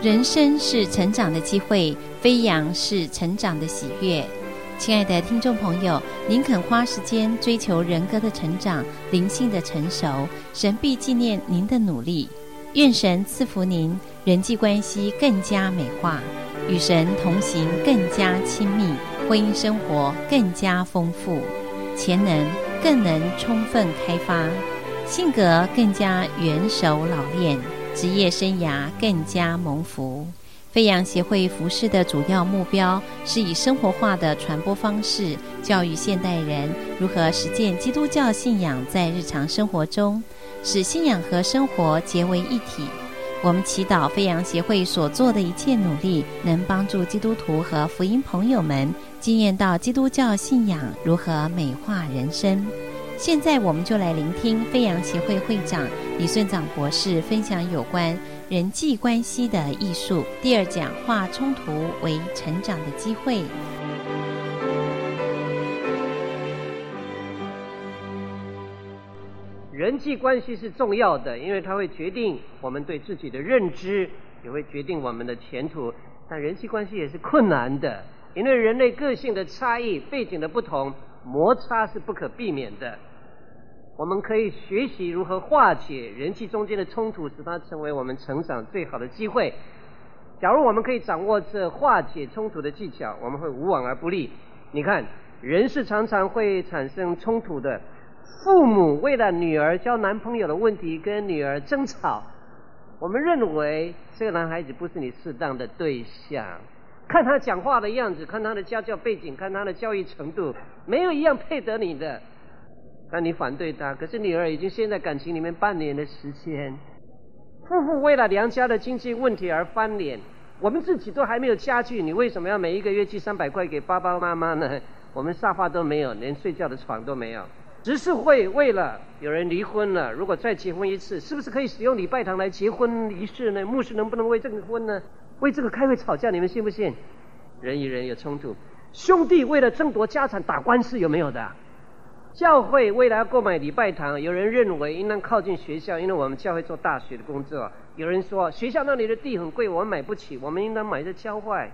人生是成长的机会，飞扬是成长的喜悦。亲爱的听众朋友，您肯花时间追求人格的成长、灵性的成熟，神必纪念您的努力。愿神赐福您，人际关系更加美化，与神同行更加亲密，婚姻生活更加丰富，潜能更能充分开发，性格更加圆熟老练，职业生涯更加蒙福。飞扬协会服事的主要目标是以生活化的传播方式，教育现代人如何实践基督教信仰在日常生活中，使信仰和生活结为一体。我们祈祷飞扬协会所做的一切努力，能帮助基督徒和福音朋友们经验到基督教信仰如何美化人生。现在，我们就来聆听飞扬协会会长李顺长博士分享有关。人际关系的艺术第二讲：化冲突为成长的机会。人际关系是重要的，因为它会决定我们对自己的认知，也会决定我们的前途。但人际关系也是困难的，因为人类个性的差异、背景的不同，摩擦是不可避免的。我们可以学习如何化解人际中间的冲突，使它成为我们成长最好的机会。假如我们可以掌握这化解冲突的技巧，我们会无往而不利。你看，人是常常会产生冲突的。父母为了女儿交男朋友的问题跟女儿争吵，我们认为这个男孩子不是你适当的对象。看他讲话的样子，看他的家教背景，看他的教育程度，没有一样配得你的。那你反对他，可是女儿已经陷在感情里面半年的时间，夫妇为了娘家的经济问题而翻脸，我们自己都还没有家具，你为什么要每一个月寄三百块给爸爸妈妈呢？我们沙发都没有，连睡觉的床都没有。执事会为了有人离婚了，如果再结婚一次，是不是可以使用礼拜堂来结婚仪式呢？牧师能不能为这个婚呢？为这个开会吵架，你们信不信？人与人有冲突，兄弟为了争夺家产打官司，有没有的？教会为了要购买礼拜堂，有人认为应当靠近学校，因为我们教会做大学的工作。有人说学校那里的地很贵，我们买不起，我们应当买在郊外，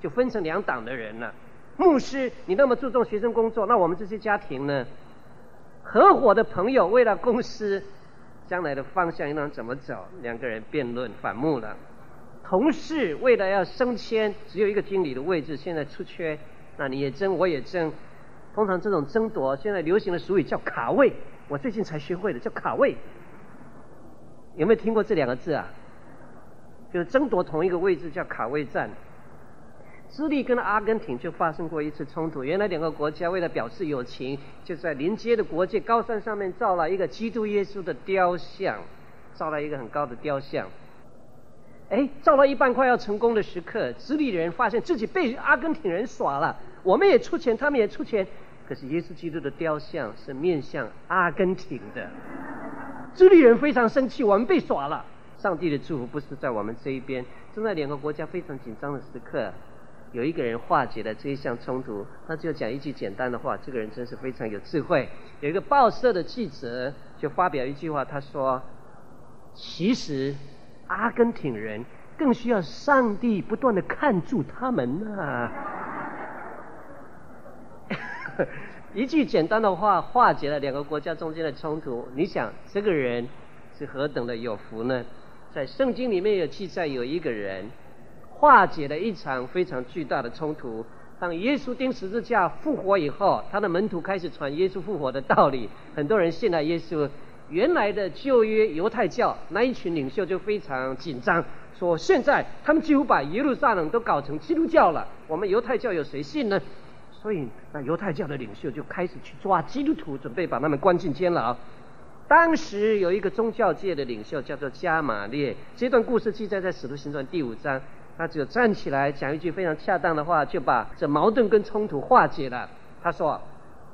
就分成两党的人了。牧师，你那么注重学生工作，那我们这些家庭呢？合伙的朋友为了公司将来的方向应当怎么走，两个人辩论反目了。同事为了要升迁，只有一个经理的位置，现在出缺，那你也争，我也争。通常这种争夺，现在流行的俗语叫卡位，我最近才学会的，叫卡位。有没有听过这两个字啊？就是争夺同一个位置叫卡位战。智利跟阿根廷就发生过一次冲突，原来两个国家为了表示友情，就在临街的国界高山上面造了一个基督耶稣的雕像，造了一个很高的雕像。哎，造了一半快要成功的时刻，智利人发现自己被阿根廷人耍了。我们也出钱，他们也出钱，可是耶稣基督的雕像是面向阿根廷的，智利人非常生气，我们被耍了。上帝的祝福不是在我们这一边。正在两个国家非常紧张的时刻，有一个人化解了这一项冲突，他就讲一句简单的话，这个人真是非常有智慧。有一个报社的记者就发表一句话，他说：“其实阿根廷人更需要上帝不断的看住他们呢、” 一句简单的话化解了两个国家中间的冲突。你想，这个人是何等的有福呢？在圣经里面有记载，有一个人化解了一场非常巨大的冲突。当耶稣钉十字架复活以后，他的门徒开始传耶稣复活的道理，很多人信了耶稣。原来的旧约犹太教那一群领袖就非常紧张，说现在他们几乎把耶路撒冷都搞成基督教了，我们犹太教有谁信呢？所以，那犹太教的领袖就开始去抓基督徒，准备把他们关进监牢。当时有一个宗教界的领袖叫做加玛列，这段故事记载在《使徒行传》第五章。他只有站起来讲一句非常恰当的话，就把这矛盾跟冲突化解了。他说：“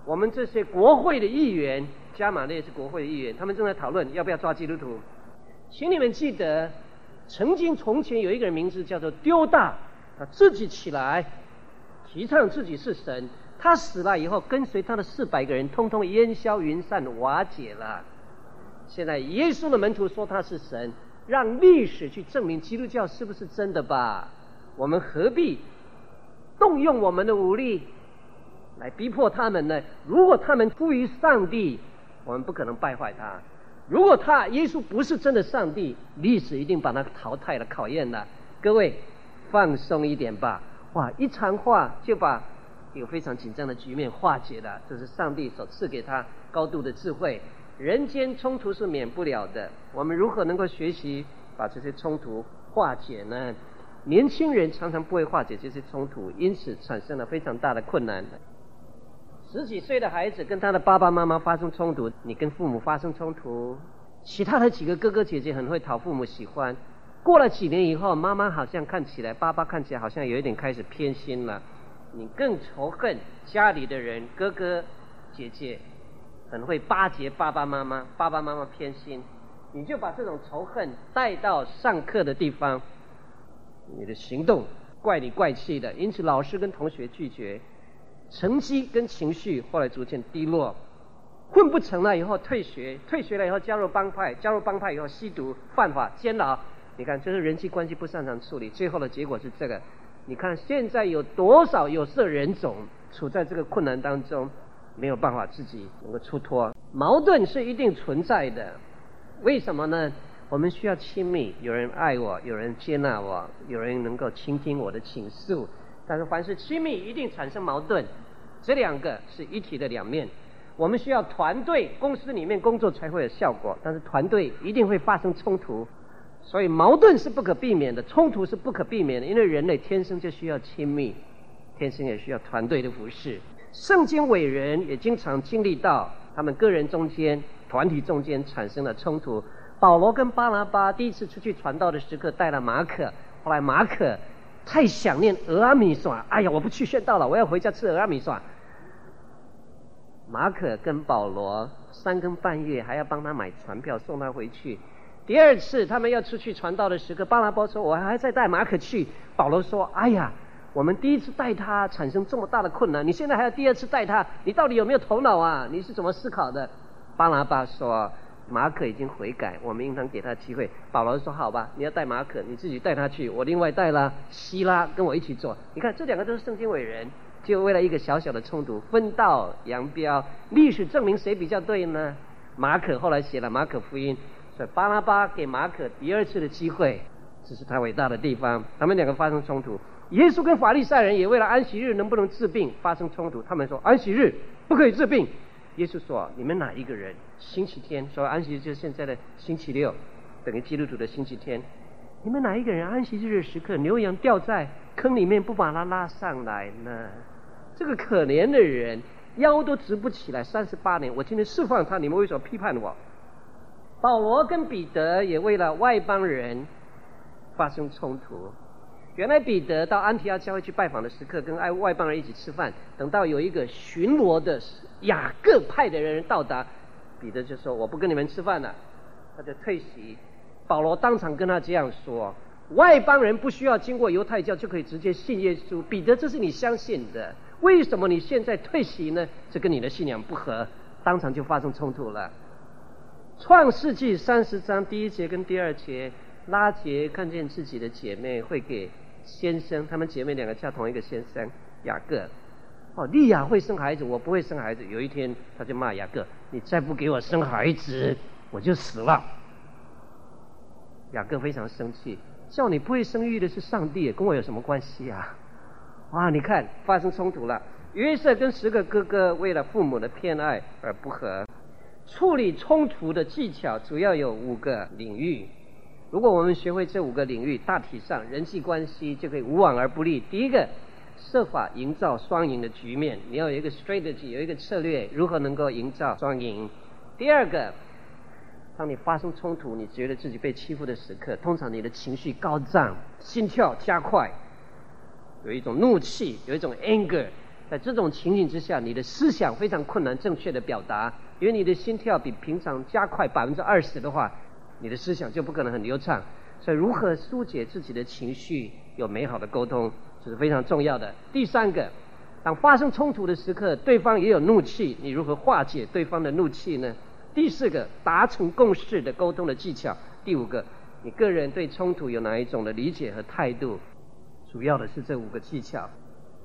我们这些国会的议员，加玛列是国会的议员，他们正在讨论要不要抓基督徒。请你们记得，曾经从前有一个人名字叫做丢大，他自己起来。”提倡自己是神，他死了以后，跟随他的四百个人，通通烟消云散，瓦解了。现在耶稣的门徒说他是神，让历史去证明基督教是不是真的吧？我们何必动用我们的武力来逼迫他们呢？如果他们出于上帝，我们不可能败坏他；如果他耶稣不是真的上帝，历史一定把他淘汰了、考验了。各位，放松一点吧！哇，一场话就把一个非常紧张的局面化解了，这是上帝所赐给他高度的智慧。人间冲突是免不了的，我们如何能够学习把这些冲突化解呢？年轻人常常不会化解这些冲突，因此产生了非常大的困难。十几岁的孩子跟他的爸爸妈妈发生冲突，你跟父母发生冲突，其他的几个哥哥姐姐很会讨父母喜欢。过了几年以后，妈妈好像看起来，爸爸看起来好像有一点开始偏心了，你更仇恨家里的人，哥哥姐姐。很会巴结爸爸妈妈，爸爸妈妈偏心，你就把这种仇恨带到上课的地方，你的行动怪里怪气的，因此老师跟同学拒绝，成绩跟情绪后来逐渐低落，混不成了以后退学，退学了以后加入帮派，加入帮派以后吸毒、犯法、监牢，你看这是人际关系不擅长处理，最后的结果是这个。你看现在有多少有色人种处在这个困难当中？没有办法自己能够出脱，矛盾是一定存在的。为什么呢？我们需要亲密，有人爱我，有人接纳我，有人能够倾听我的倾诉。但是凡是亲密，一定产生矛盾，这两个是一体的两面。我们需要团队，公司里面工作才会有效果。但是团队一定会发生冲突，所以矛盾是不可避免的，冲突是不可避免的。因为人类天生就需要亲密，天生也需要团队的服侍。圣经伟人也经常经历到他们个人中间、团体中间产生了冲突。保罗跟巴拿巴第一次出去传道的时刻带了马可，后来马可太想念俄阿米耍，哎呀，我不去宣道了，我要回家吃俄阿米耍。马可跟保罗三更半夜还要帮他买船票送他回去。第二次他们要出去传道的时刻，巴拿巴说：“我还在带马可去。”保罗说：“哎呀。”我们第一次带他产生这么大的困难，你现在还要第二次带他，你到底有没有头脑啊？你是怎么思考的？巴拿巴说：“马可已经悔改，我们应当给他机会。”保罗说：“好吧，你要带马可，你自己带他去，我另外带了希拉跟我一起做。”你看，这两个都是圣经伟人，就为了一个小小的冲突分道扬镳。历史证明谁比较对呢？马可后来写了《马可福音》，巴拉巴给马可第二次的机会，这是他伟大的地方。他们两个发生冲突。耶稣跟法利赛人也为了安息日能不能治病发生冲突。他们说安息日不可以治病。耶稣说：你们哪一个人星期天说安息日就是现在的星期六，等于基督徒的星期天。你们哪一个人安息日的时刻牛羊掉在坑里面不把它拉上来呢？这个可怜的人腰都直不起来，三十八年，我今天释放他，你们为什么批判我？保罗跟彼得也为了外邦人发生冲突。原来彼得到安提阿教会去拜访的时刻，跟外外邦人一起吃饭。等到有一个巡逻的雅各派的人到达，彼得就说：“我不跟你们吃饭了。”他就退席。保罗当场跟他这样说：“外邦人不需要经过犹太教就可以直接信耶稣。彼得，这是你相信的，为什么你现在退席呢？这跟你的信仰不合。”当场就发生冲突了。创世纪三十章第一节跟第二节，拉杰看见自己的姐妹会给。先生，他们姐妹两个叫同一个先生雅各。哦，利亚会生孩子，我不会生孩子。有一天，他就骂雅各：“你再不给我生孩子，我就死了。”雅各非常生气，叫你不会生育的是上帝，跟我有什么关系啊？哇，你看发生冲突了。约瑟跟十个哥哥为了父母的偏爱而不和。处理冲突的技巧主要有五个领域。如果我们学会这五个领域，大体上人际关系就可以无往而不利。第一个，设法营造双赢的局面，你要有一个 strategy，有一个策略，如何能够营造双赢。第二个，当你发生冲突，你觉得自己被欺负的时刻，通常你的情绪高涨，心跳加快，有一种怒气，有一种 anger，在这种情景之下，你的思想非常困难正确的表达，因为你的心跳比平常加快百分之二十的话。你的思想就不可能很流畅，所以如何疏解自己的情绪，有美好的沟通，这是非常重要的。第三个，当发生冲突的时刻，对方也有怒气，你如何化解对方的怒气呢？第四个，达成共识的沟通的技巧。第五个，你个人对冲突有哪一种的理解和态度？主要的是这五个技巧。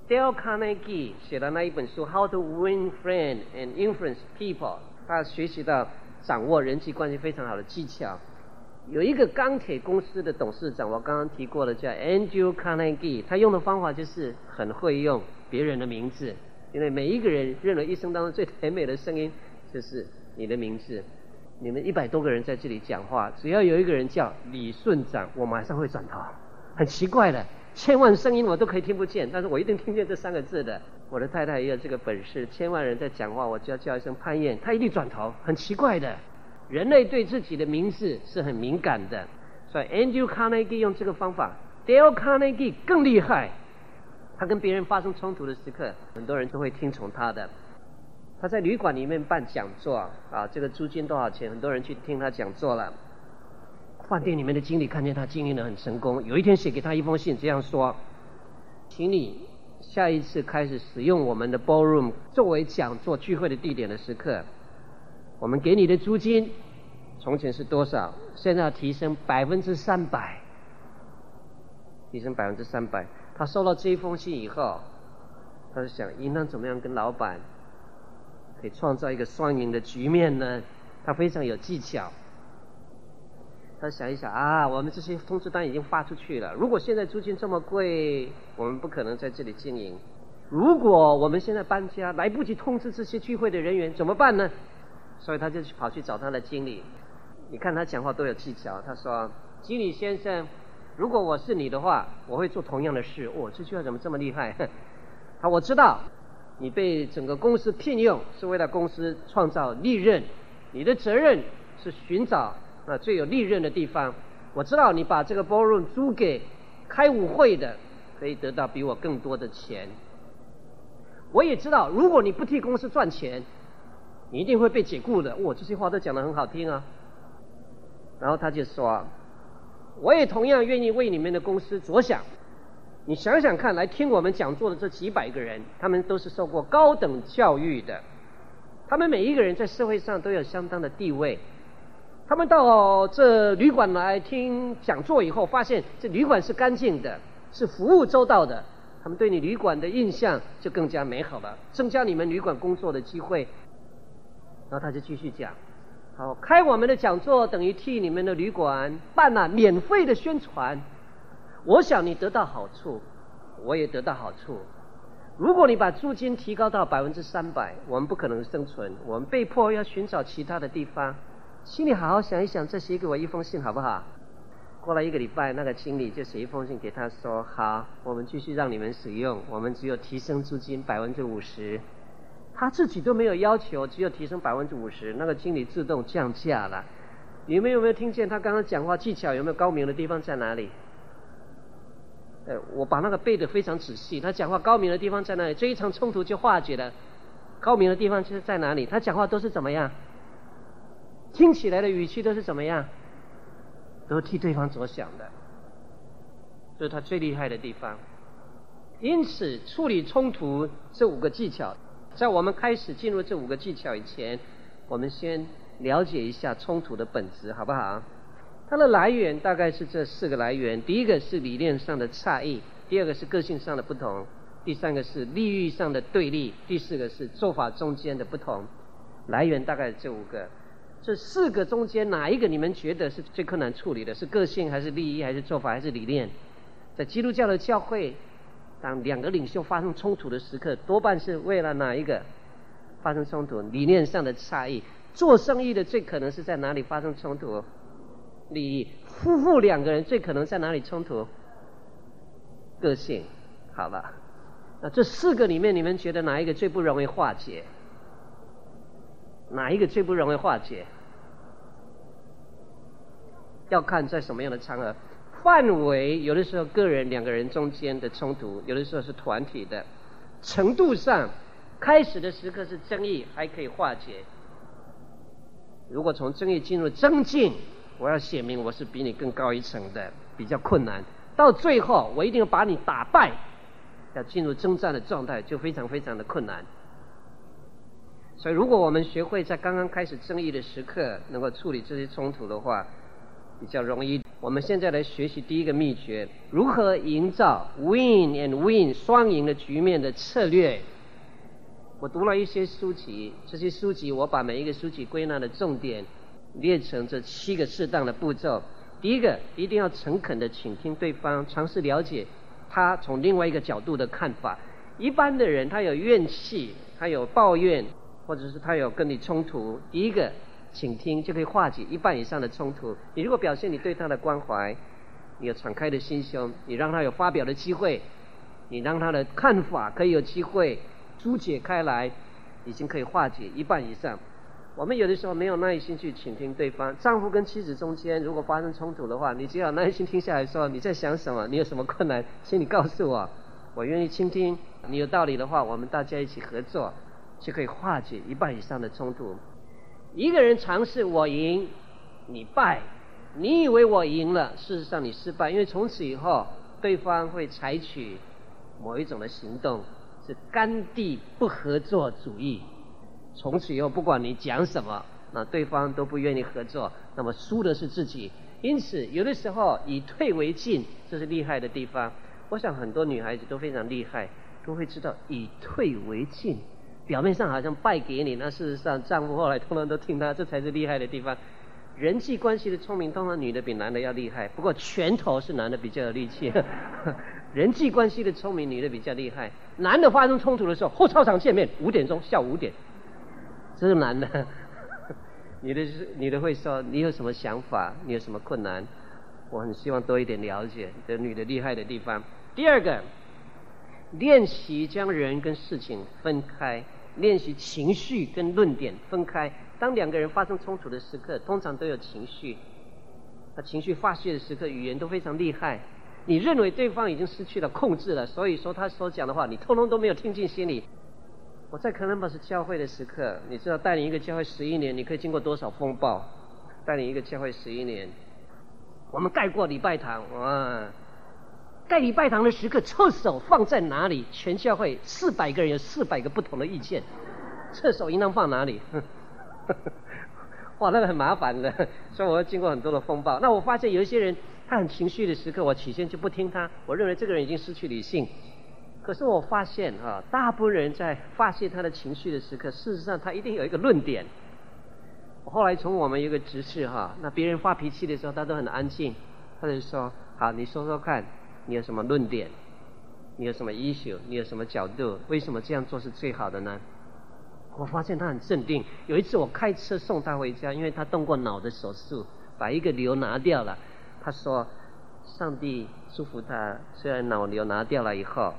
Dale Carnegie 写的那一本书《How to Win Friends and Influence People》，他学习到掌握人际关系非常好的技巧。有一个钢铁公司的董事长，我刚刚提过的叫 Andrew Carnegie，他用的方法就是很会用别人的名字，因为每一个人认为一生当中最甜美的声音就是你的名字。你们一百多个人在这里讲话，只要有一个人叫李顺长，我马上会转头。很奇怪的，千万声音我都可以听不见，但是我一定听见这三个字的。我的太太也有这个本事，千万人在讲话，我就要叫一声潘燕，她一定转头。很奇怪的。人类对自己的名字是很敏感的，所以 Andrew Carnegie 用这个方法，Dale Carnegie 更厉害。他跟别人发生冲突的时刻，很多人都会听从他的。他在旅馆里面办讲座啊，这个租金多少钱？很多人去听他讲座了。饭店里面的经理看见他经营的很成功，有一天写给他一封信，这样说：“请你下一次开始使用我们的 ballroom 作为讲座聚会的地点的时刻。”我们给你的租金，从前是多少？现在要提升百分之三百，提升百分之三百。他收到这一封信以后，他就想应当怎么样跟老板可以创造一个双赢的局面呢？他非常有技巧。他想一想啊，我们这些通知单已经发出去了。如果现在租金这么贵，我们不可能在这里经营。如果我们现在搬家，来不及通知这些聚会的人员，怎么办呢？所以他就去跑去找他的经理，你看他讲话都有技巧。他说：“经理先生，如果我是你的话，我会做同样的事。”哦，这句话怎么这么厉害？他我知道，你被整个公司聘用是为了公司创造利润，你的责任是寻找啊最有利润的地方。我知道你把这个 ballroom 租给开舞会的，可以得到比我更多的钱。我也知道，如果你不替公司赚钱。你一定会被解雇的。我，这些话都讲得很好听啊。然后他就说：“我也同样愿意为你们的公司着想。你想想看，来听我们讲座的这几百个人，他们都是受过高等教育的，他们每一个人在社会上都有相当的地位。他们到这旅馆来听讲座以后，发现这旅馆是干净的，是服务周到的，他们对你旅馆的印象就更加美好了，增加你们旅馆工作的机会。”然后他就继续讲，好，开我们的讲座等于替你们的旅馆办了免费的宣传。我想你得到好处，我也得到好处。如果你把租金提高到百分之三百，我们不可能生存，我们被迫要寻找其他的地方。请你好好想一想，再写给我一封信好不好？过了一个礼拜，那个经理就写一封信给他说：好，我们继续让你们使用，我们只有提升租金百分之五十。他自己都没有要求，只有提升百分之五十，那个经理自动降价了。你们有没有听见他刚刚讲话技巧有没有高明的地方在哪里？呃，我把那个背得非常仔细。他讲话高明的地方在哪里？这一场冲突就化解了。高明的地方就是在哪里？他讲话都是怎么样？听起来的语气都是怎么样？都替对方着想的，这是他最厉害的地方。因此，处理冲突这五个技巧。在我们开始进入这五个技巧以前，我们先了解一下冲突的本质，好不好？它的来源大概是这四个来源：第一个是理念上的差异，第二个是个性上的不同，第三个是利益上的对立，第四个是做法中间的不同。来源大概这五个，这四个中间哪一个你们觉得是最困难处理的？是个性还是利益还是做法还是理念？在基督教的教会。当两个领袖发生冲突的时刻，多半是为了哪一个发生冲突？理念上的差异。做生意的最可能是在哪里发生冲突？利益。夫妇两个人最可能在哪里冲突？个性。好了，那这四个里面，你们觉得哪一个最不容易化解？哪一个最不容易化解？要看在什么样的场合。范围有的时候个人两个人中间的冲突，有的时候是团体的程度上，开始的时刻是争议还可以化解。如果从争议进入争竞，我要写明我是比你更高一层的，比较困难。到最后我一定要把你打败，要进入征战的状态就非常非常的困难。所以如果我们学会在刚刚开始争议的时刻能够处理这些冲突的话，比较容易。我们现在来学习第一个秘诀：如何营造 win and win 双赢的局面的策略。我读了一些书籍，这些书籍我把每一个书籍归纳的重点列成这七个适当的步骤。第一个，一定要诚恳的倾听对方，尝试了解他从另外一个角度的看法。一般的人，他有怨气，他有抱怨，或者是他有跟你冲突。第一个，倾听就可以化解一半以上的冲突。你如果表现你对他的关怀，你有敞开的心胸，你让他有发表的机会，你让他的看法可以有机会。疏解开来，已经可以化解一半以上。我们有的时候没有耐心去倾听对方。丈夫跟妻子中间如果发生冲突的话，你只要耐心听下来说，你在想什么？你有什么困难？请你告诉我，我愿意倾听。你有道理的话，我们大家一起合作，就可以化解一半以上的冲突。一个人尝试我赢，你败，你以为我赢了，事实上你失败，因为从此以后，对方会采取某一种的行动。是甘地不合作主义，从此以后不管你讲什么，那对方都不愿意合作，那么输的是自己。因此，有的时候以退为进，这是厉害的地方。我想很多女孩子都非常厉害，都会知道以退为进。表面上好像败给你，那事实上丈夫后来通常都听他，这才是厉害的地方。人际关系的聪明，通常女的比男的要厉害。不过拳头是男的比较有力气。人际关系的聪明，女的比较厉害。男的发生冲突的时候，后操场见面，五点钟，下午五点，这是男的。女的是女的会说，你有什么想法？你有什么困难？我很希望多一点了解这女的厉害的地方。第二个，练习将人跟事情分开，练习情绪跟论点分开。当两个人发生冲突的时刻，通常都有情绪，那情绪发泄的时刻，语言都非常厉害。你认为对方已经失去了控制了，所以说他所讲的话，你通通都没有听进心里。我在克伦坡斯教会的时刻，你知道带领一个教会十一年，你可以经过多少风暴？带领一个教会十一年，我们盖过礼拜堂，哇！盖礼拜堂的时刻，厕所放在哪里？全教会四百个人有四百个不同的意见，厕所应当放哪里？哇，那个很麻烦的，所以我要经过很多的风暴。那我发现有一些人。他很情绪的时刻，我起先就不听他。我认为这个人已经失去理性。可是我发现啊，大部分人在发泄他的情绪的时刻，事实上他一定有一个论点。我后来从我们一个执事哈，那别人发脾气的时候，他都很安静。他就说：“好，你说说看，你有什么论点？你有什么 issue？你有什么角度？为什么这样做是最好的呢？”我发现他很镇定。有一次我开车送他回家，因为他动过脑的手术，把一个瘤拿掉了。他说：“上帝祝福他，虽然脑瘤拿掉了以后，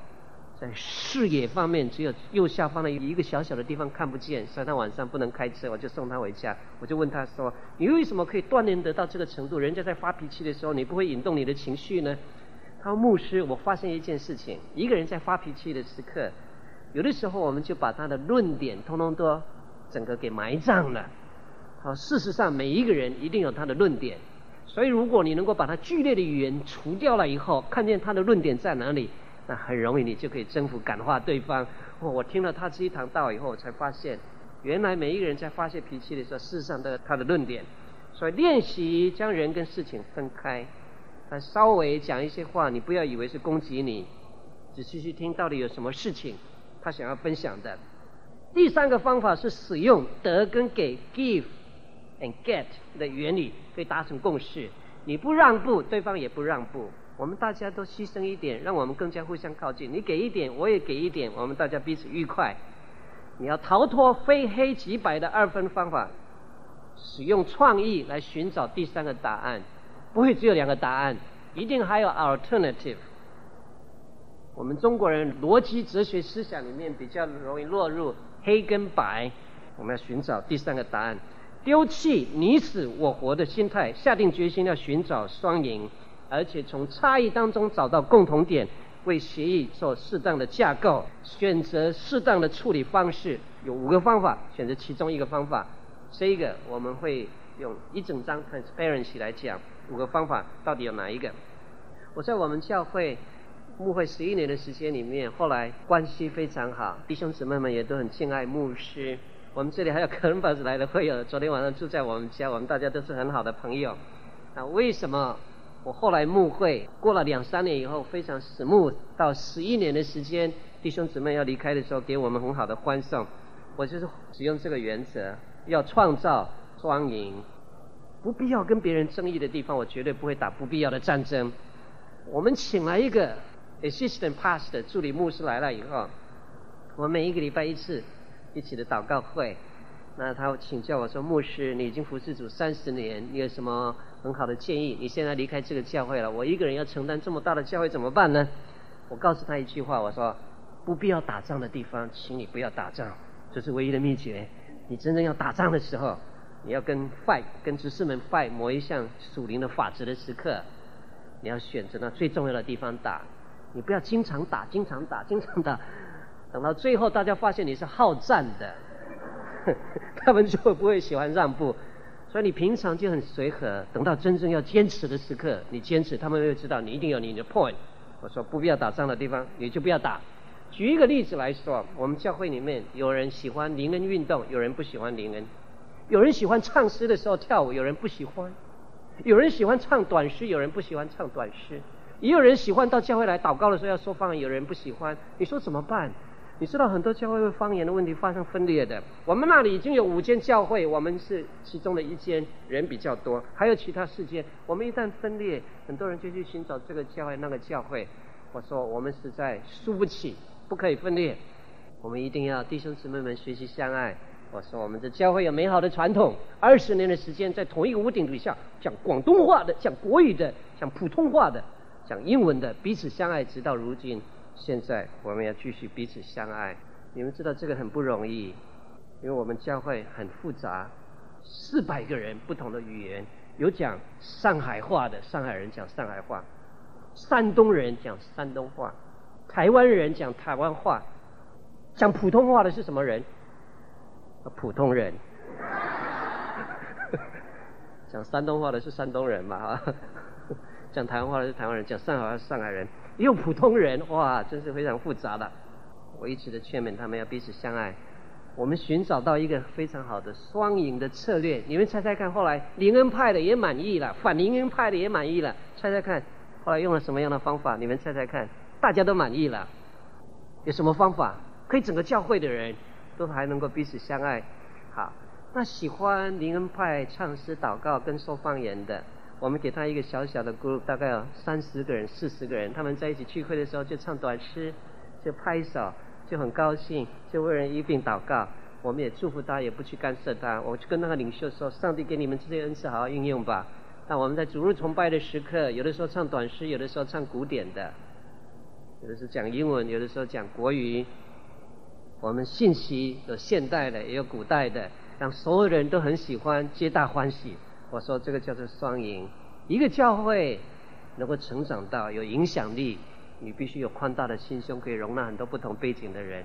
在视野方面只有右下方的一个小小的地方看不见，所以他晚上不能开车。我就送他回家，我就问他说：‘你为什么可以锻炼得到这个程度？人家在发脾气的时候，你不会引动你的情绪呢？’他说：‘牧师，我发现一件事情，一个人在发脾气的时刻，有的时候我们就把他的论点通通都整个给埋葬了。好，事实上每一个人一定有他的论点。’所以，如果你能够把他剧烈的语言除掉了以后，看见他的论点在哪里，那很容易你就可以征服、感化对方。哦，我听了他这一堂道以后，我才发现，原来每一个人在发泄脾气的时候，事实上都有他的论点。所以，练习将人跟事情分开，他稍微讲一些话，你不要以为是攻击你，仔细去听到底有什么事情他想要分享的。第三个方法是使用得跟给 （give and get） 的原理。可以达成共识，你不让步，对方也不让步，我们大家都牺牲一点，让我们更加互相靠近。你给一点，我也给一点，我们大家彼此愉快。你要逃脱非黑即白的二分方法，使用创意来寻找第三个答案，不会只有两个答案，一定还有 alternative。我们中国人逻辑哲学思想里面比较容易落入黑跟白，我们要寻找第三个答案。丢弃你死我活的心态，下定决心要寻找双赢，而且从差异当中找到共同点，为协议做适当的架构，选择适当的处理方式。有五个方法，选择其中一个方法。这一个我们会用一整张 transparency 来讲五个方法到底有哪一个。我在我们教会牧会十一年的时间里面，后来关系非常好，弟兄姊妹们也都很敬爱牧师。我们这里还有科伦坡斯来的会友，昨天晚上住在我们家，我们大家都是很好的朋友。那为什么我后来牧会过了两三年以后，非常醒目，到十一年的时间，弟兄姊妹要离开的时候，给我们很好的欢送。我就是使用这个原则，要创造双赢，不必要跟别人争议的地方，我绝对不会打不必要的战争。我们请来一个 assistant pastor 助理牧师来了以后，我们每一个礼拜一次一起的祷告会。那他请教我说：“牧师，你已经服侍主三十年，你有什么很好的建议？你现在离开这个教会了，我一个人要承担这么大的教会怎么办呢？”我告诉他一句话，我说：“不必要打仗的地方，请你不要打仗。”这是唯一的秘诀。你真正要打仗的时候，你要跟 fight 跟执事们 fight 某一项属灵的法则的时刻，你要选择那最重要的地方打。你不要经常打，经常打，经常打，等到最后大家发现你是好战的，他们就不会喜欢让步。所以你平常就很随和，等到真正要坚持的时刻，你坚持，他们会知道你一定有你的 point。我说不必要打仗的地方，你就不要打。举一个例子来说，我们教会里面有人喜欢灵恩运动，有人不喜欢灵恩；有人喜欢唱诗的时候跳舞，有人不喜欢；有人喜欢唱短诗，有人不喜欢唱短诗；也有人喜欢到教会来祷告的时候要说方言，有人不喜欢。你说怎么办？你知道很多教会为方言的问题发生分裂的。我们那里已经有五间教会，我们是其中的一间，人比较多，还有其他四间。我们一旦分裂，很多人就去寻找这个教会那个教会。我说我们实在输不起。不可以分裂，我们一定要弟兄姊妹们学习相爱。我说我们的教会有美好的传统，二十年的时间在同一个屋顶底下讲广东话的、讲国语的、讲普通话的、讲英文的，彼此相爱，直到如今。现在我们要继续彼此相爱。你们知道这个很不容易，因为我们教会很复杂，四百个人不同的语言，有讲上海话的，上海人讲上海话，山东人讲山东话。台湾人讲台湾话，讲普通话的是什么人？普通人。讲山东话的是山东人嘛？哈，讲台湾话的是台湾人，讲上海话是上海人，也有普通人，哇，真是非常复杂的。我一直的劝勉他们要彼此相爱。我们寻找到一个非常好的双赢的策略。你们猜猜看，后来灵恩派的也满意了，反灵恩派的也满意了。猜猜看，后来用了什么样的方法？你们猜猜看。大家都满意了，有什么方法可以整个教会的人都还能够彼此相爱？好，那喜欢灵恩派唱诗、祷告跟说方言的，我们给他一个小小的 group，大概有三十个人、四十个人，他们在一起聚会的时候就唱短诗，就拍手，就很高兴，就为人一并祷告。我们也祝福他，也不去干涉他。我就跟那个领袖说：“上帝给你们这些恩赐，好好运用吧。”那我们在主日崇拜的时刻，有的时候唱短诗，有的时候唱古典的。有的是讲英文，有的时候讲国语。我们信息有现代的，也有古代的，让所有人都很喜欢，皆大欢喜。我说这个叫做双赢。一个教会能够成长到有影响力，你必须有宽大的心胸，可以容纳很多不同背景的人。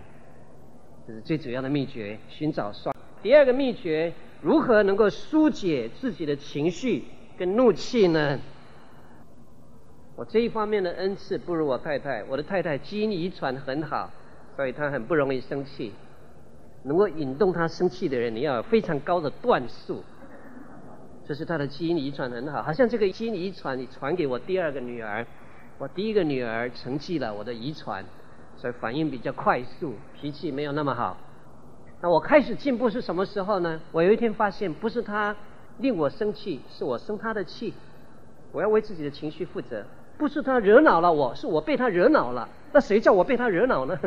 这是最主要的秘诀，寻找双。第二个秘诀，如何能够疏解自己的情绪跟怒气呢？我这一方面的恩赐不如我太太，我的太太基因遗传很好，所以她很不容易生气。能够引动她生气的人，你要有非常高的段数，这是她的基因遗传很好。好像这个基因遗传你传给我第二个女儿，我第一个女儿承继了我的遗传，所以反应比较快速，脾气没有那么好。那我开始进步是什么时候呢？我有一天发现，不是她令我生气，是我生她的气。我要为自己的情绪负责。不是他惹恼了我，是我被他惹恼了。那谁叫我被他惹恼呢？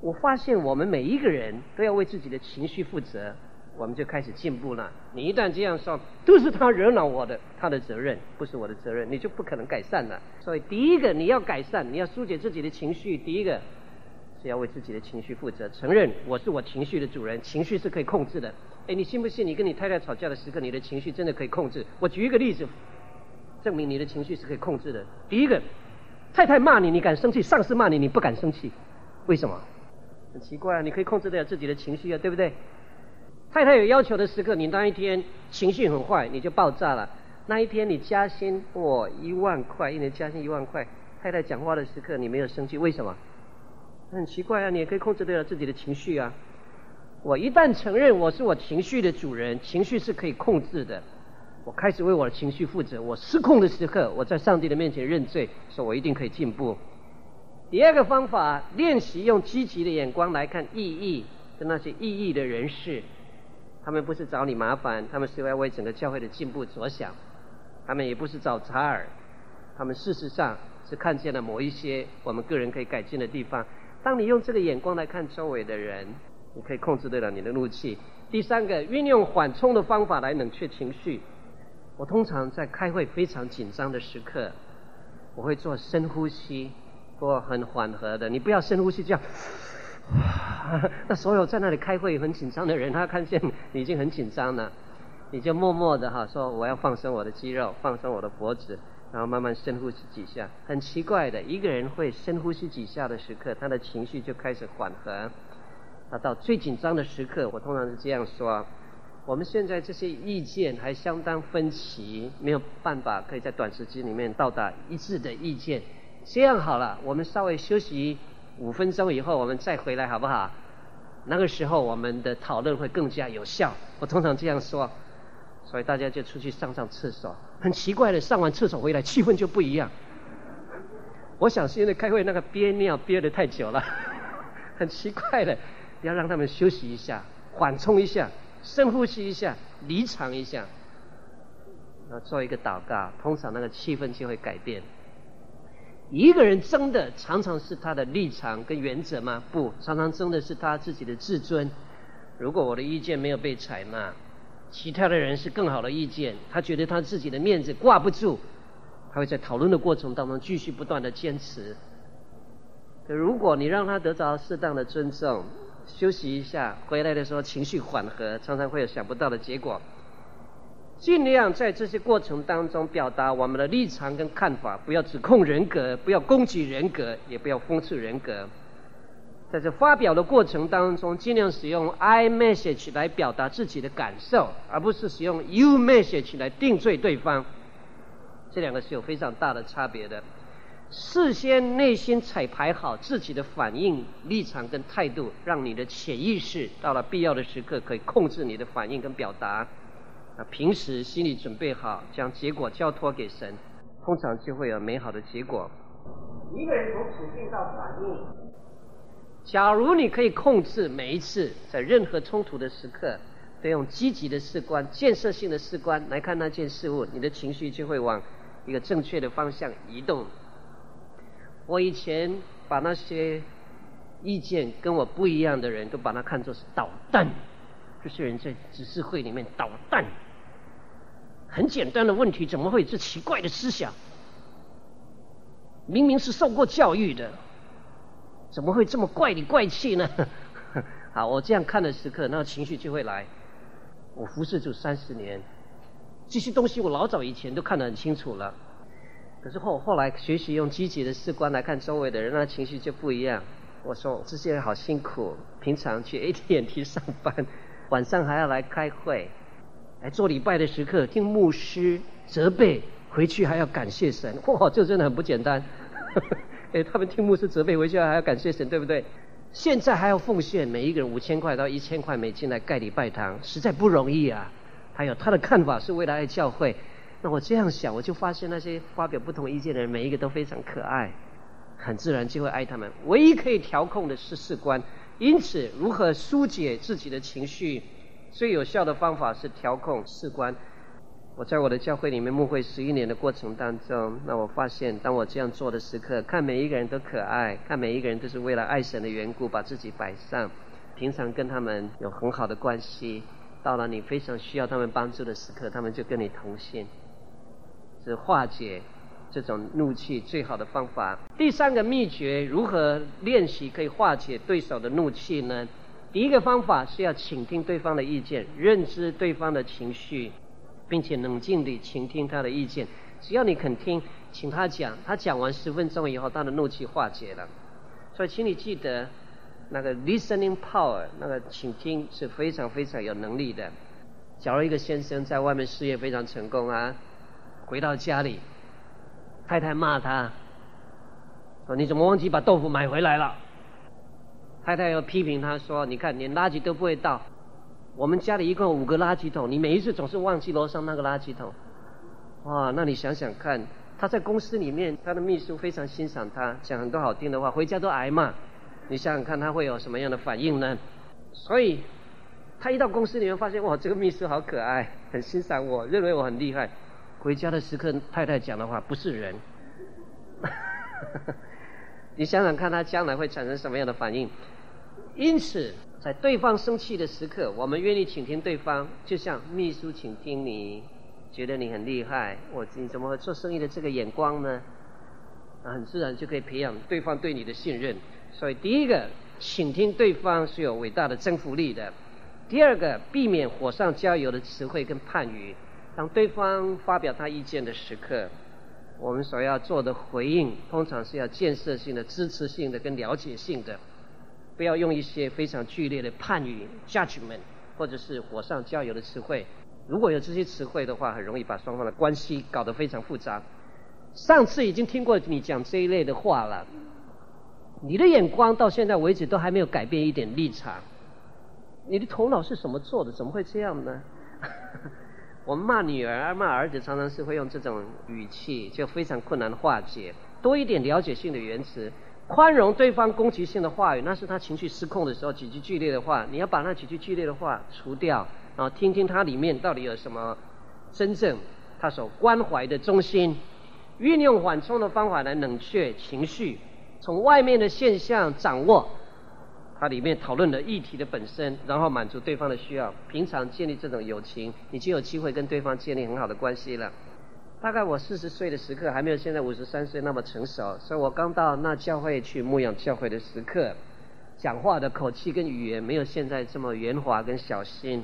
我发现我们每一个人都要为自己的情绪负责，我们就开始进步了。你一旦这样说，都是他惹恼我的，他的责任不是我的责任，你就不可能改善了。所以第一个你要改善，你要疏解自己的情绪，第一个是要为自己的情绪负责，承认我是我情绪的主人，情绪是可以控制的。哎，你信不信？你跟你太太吵架的时刻，你的情绪真的可以控制？我举一个例子。证明你的情绪是可以控制的。第一个，太太骂你，你敢生气；上司骂你，你不敢生气，为什么？很奇怪啊，你可以控制得了自己的情绪啊，对不对？太太有要求的时刻，你那一天情绪很坏，你就爆炸了。那一天你加薪，哇，一万块，一年加薪一万块。太太讲话的时刻，你没有生气，为什么？很奇怪啊，你也可以控制得了自己的情绪啊。我一旦承认我是我情绪的主人，情绪是可以控制的。我开始为我的情绪负责。我失控的时刻，我在上帝的面前认罪，说我一定可以进步。第二个方法，练习用积极的眼光来看异议跟那些异议的人士，他们不是找你麻烦，他们是要为整个教会的进步着想，他们也不是找茬儿，他们事实上是看见了某一些我们个人可以改进的地方。当你用这个眼光来看周围的人，你可以控制得了你的怒气。第三个，运用缓冲的方法来冷却情绪。我通常在开会非常紧张的时刻，我会做深呼吸。或很缓和的，你不要深呼吸这样。那所有在那里开会很紧张的人，他看见你已经很紧张了，你就默默的哈说，我要放松我的肌肉，放松我的脖子，然后慢慢深呼吸几下。很奇怪的，一个人会深呼吸几下的时刻，他的情绪就开始缓和。那到最紧张的时刻，我通常是这样说：我们现在这些意见还相当分歧，没有办法可以在短时间里面到达一致的意见。这样好了，我们稍微休息五分钟以后，我们再回来好不好？那个时候我们的讨论会更加有效。我通常这样说，所以大家就出去上上厕所。很奇怪的，上完厕所回来，气氛就不一样。我想是因为开会那个憋尿憋得太久了，很奇怪的，要让他们休息一下，缓冲一下，深呼吸一下，离场一下，然后做一个祷告，通常那个气氛就会改变。一个人争的常常是他的立场跟原则吗？不，常常争的是他自己的自尊。如果我的意见没有被采纳，其他的人是更好的意见，他觉得他自己的面子挂不住，他会在讨论的过程当中继续不断的坚持。可如果你让他得到适当的尊重，休息一下，回来的时候情绪缓和，常常会有想不到的结果。尽量在这些过程当中表达我们的立场跟看法，不要指控人格，不要攻击人格，也不要讽刺人格。在这发表的过程当中，尽量使用 I message 来表达自己的感受，而不是使用 You message 来定罪对方。这两个是有非常大的差别的。事先内心彩排好自己的反应、立场跟态度，让你的潜意识到了必要的时刻可以控制你的反应跟表达。平时心里准备好，将结果交托给神，通常就会有美好的结果。一个人从处境到反应，假如你可以控制每一次在任何冲突的时刻，都用积极的视观、建设性的视观来看那件事物，你的情绪就会往一个正确的方向移动。我以前把那些意见跟我不一样的人都把它看作是捣蛋，这些人在指示会里面捣蛋。很简单的问题，怎么会有这奇怪的思想？明明是受过教育的，怎么会这么怪里怪气呢？好，我这样看的时刻，那情绪就会来。我服侍主三十年，这些东西我老早以前都看得很清楚了。可是后后来学习用积极的视观来看周围的人，那情绪就不一样。我说这些人好辛苦，平常去 AT&T 上班，晚上还要来开会。来做礼拜的时刻，听牧师责备，回去还要感谢神。哇，这真的很不简单。哎，他们听牧师责备，回去还要感谢神，对不对？现在还要奉献，每一个人五千块到一千块美金来盖礼拜堂，实在不容易啊。还有他的看法是为了爱教会。那我这样想，我就发现那些发表不同意见的人，每一个都非常可爱，很自然就会爱他们。唯一可以调控的是士官，因此如何疏解自己的情绪？最有效的方法是调控事关。我在我的教会里面牧会十一年的过程当中，那我发现，当我这样做的时刻，看每一个人都可爱，看每一个人都是为了爱神的缘故把自己摆上，平常跟他们有很好的关系，到了你非常需要他们帮助的时刻，他们就跟你同心，是化解这种怒气最好的方法。第三个秘诀，如何练习可以化解对手的怒气呢？第一个方法是要倾听对方的意见，认知对方的情绪，并且冷静地倾听他的意见。只要你肯听，请他讲，他讲完十分钟以后，他的怒气化解了。所以，请你记得，那个 listening power，那个倾听是非常非常有能力的。假如一个先生在外面事业非常成功啊，回到家里，太太骂他，说你怎么忘记把豆腐买回来了？太太又批评他说：“你看，连垃圾都不会倒，我们家里一共有五个垃圾桶，你每一次总是忘记楼上那个垃圾桶。哇，那你想想看，他在公司里面，他的秘书非常欣赏他，讲很多好听的话，回家都挨骂。你想想看，他会有什么样的反应呢？所以，他一到公司里面，发现哇，这个秘书好可爱，很欣赏我，认为我很厉害。回家的时刻，太太讲的话不是人。你想想看，他将来会产生什么样的反应？因此，在对方生气的时刻，我们愿意倾听对方，就像秘书倾听你。觉得你很厉害，我你怎么会做生意的这个眼光呢？啊，很自然就可以培养对方对你的信任。所以第一个，倾听对方是有伟大的征服力的。第二个，避免火上浇油的词汇跟判语。当对方发表他意见的时刻，我们所要做的回应，通常是要建设性的、支持性的跟了解性的，不要用一些非常剧烈的判语 （judgment） 或者是火上浇油的词汇。如果有这些词汇的话，很容易把双方的关系搞得非常复杂。上次已经听过你讲这一类的话了，你的眼光到现在为止都还没有改变一点立场。你的头脑是什么做的？怎么会这样呢？我们骂女儿、骂儿子，常常是会用这种语气，就非常困难化解。多一点了解性的言辞，宽容对方攻击性的话语，那是他情绪失控的时候几句剧烈的话，你要把那几句剧烈的话除掉。然后听听他里面到底有什么真正他所关怀的中心，运用缓冲的方法来冷却情绪，从外面的现象掌握他里面讨论的议题的本身，然后满足对方的需要。平常建立这种友情，你就有机会跟对方建立很好的关系了。大概我四十岁的时刻还没有现在五十三岁那么成熟，所以我刚到那教会去牧养教会的时刻，讲话的口气跟语言没有现在这么圆滑跟小心。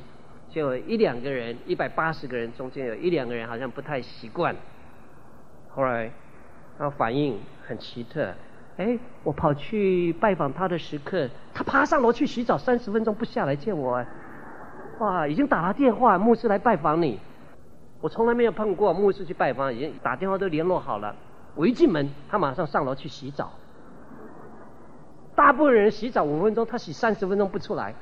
就一两个人，一百八十个人中间有一两个人好像不太习惯。后来他反应很奇特，哎，我跑去拜访他的时刻，他爬上楼去洗澡三十分钟不下来见我，哇，已经打了电话，牧师来拜访你。我从来没有碰过牧师去拜访，已经打电话都联络好了。我一进门，他马上上楼去洗澡。大部分人洗澡五分钟，他洗三十分钟不出来。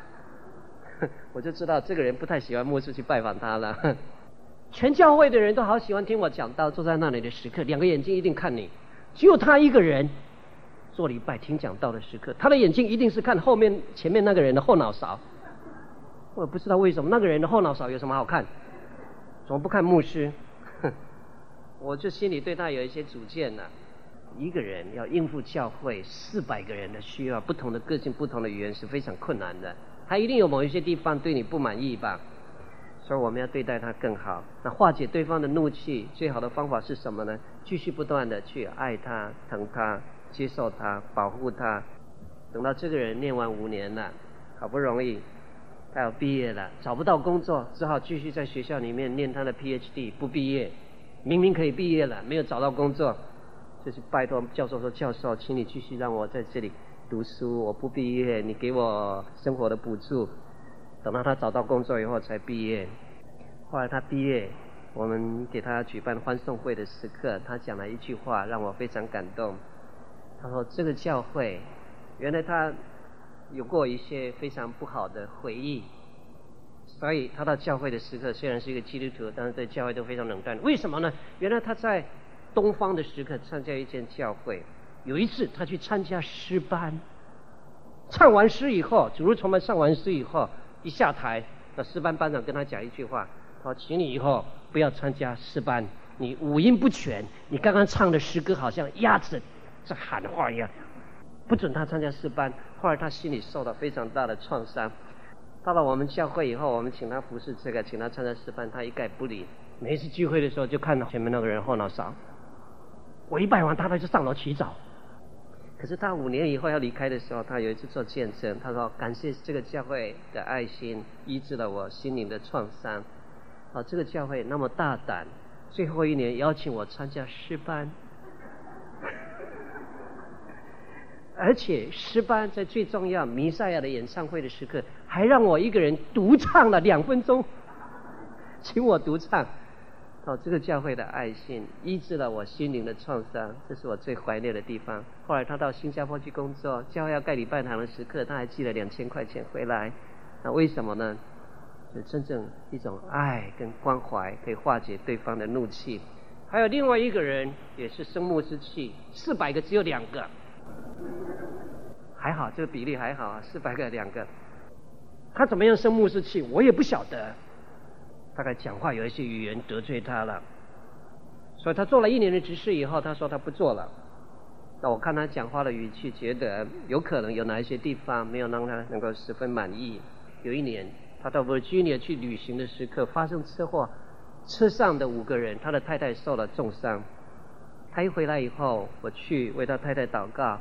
我就知道这个人不太喜欢牧师去拜访他了。全教会的人都好喜欢听我讲道，坐在那里的时刻，两个眼睛一定看你。只有他一个人做礼拜听讲道的时刻，他的眼睛一定是看后面前面那个人的后脑勺。我不知道为什么那个人的后脑勺有什么好看，怎么不看牧师？哼 我就心里对他有一些主见呢、啊。一个人要应付教会四百个人的需要，不同的个性、不同的语言是非常困难的。他一定有某一些地方对你不满意吧，所以我们要对待他更好。那化解对方的怒气，最好的方法是什么呢？继续不断的去爱他、疼他、接受他、保护他。等到这个人念完五年了，好不容易他要毕业了，找不到工作，只好继续在学校里面念他的 PhD，不毕业。明明可以毕业了，没有找到工作，就是拜托教授说：“教授，请你继续让我在这里。”读书，我不毕业，你给我生活的补助，等到他找到工作以后才毕业。后来他毕业，我们给他举办欢送会的时刻，他讲了一句话让我非常感动。他说：“这个教会，原来他有过一些非常不好的回忆，所以他到教会的时刻虽然是一个基督徒，但是对教会都非常冷淡。为什么呢？原来他在东方的时刻参加一间教会。”有一次，他去参加诗班，唱完诗以后，主日崇拜上完诗以后，一下台，那诗班班长跟他讲一句话，他说：“请你以后不要参加诗班，你五音不全，你刚刚唱的诗歌好像鸭子在喊话一样，不准他参加诗班。”后来他心里受到非常大的创伤。到了我们教会以后，我们请他服侍这个，请他参加诗班，他一概不理。每一次聚会的时候，就看到前面那个人后脑勺。我一拜完他，他就上楼洗澡。可是他五年以后要离开的时候，他有一次做见证，他说：“感谢这个教会的爱心，医治了我心灵的创伤。啊，这个教会那么大胆，最后一年邀请我参加诗班，而且诗班在最重要弥赛亚的演唱会的时刻，还让我一个人独唱了两分钟，请我独唱。”哦，这个教会的爱心医治了我心灵的创伤，这是我最怀念的地方。后来他到新加坡去工作，教会要盖礼拜堂的时刻，他还寄了两千块钱回来。那为什么呢？就真正一种爱跟关怀，可以化解对方的怒气。还有另外一个人也是生木之气，四百个只有两个，还好这个比例还好啊，四百个两个。他怎么样生木之气，我也不晓得。大概讲话有一些语言得罪他了，所以他做了一年的执事以后，他说他不做了。那我看他讲话的语气，觉得有可能有哪一些地方没有让他能够十分满意。有一年，他到 Virginia 去旅行的时刻发生车祸，车上的五个人，他的太太受了重伤。他一回来以后，我去为他太太祷告，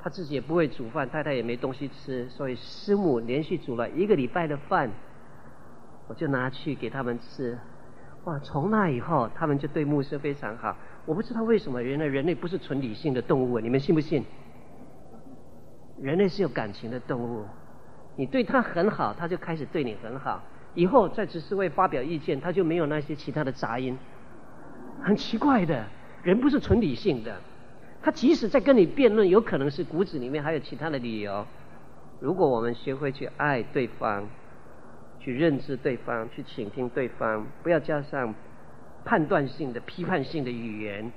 他自己也不会煮饭，太太也没东西吃，所以师母连续煮了一个礼拜的饭。我就拿去给他们吃，哇！从那以后，他们就对牧师非常好。我不知道为什么，原来人类不是纯理性的动物，你们信不信？人类是有感情的动物，你对他很好，他就开始对你很好。以后在执事会发表意见，他就没有那些其他的杂音。很奇怪的，人不是纯理性的，他即使在跟你辩论，有可能是骨子里面还有其他的理由。如果我们学会去爱对方。去认知对方，去倾听对方，不要加上判断性的、批判性的语言，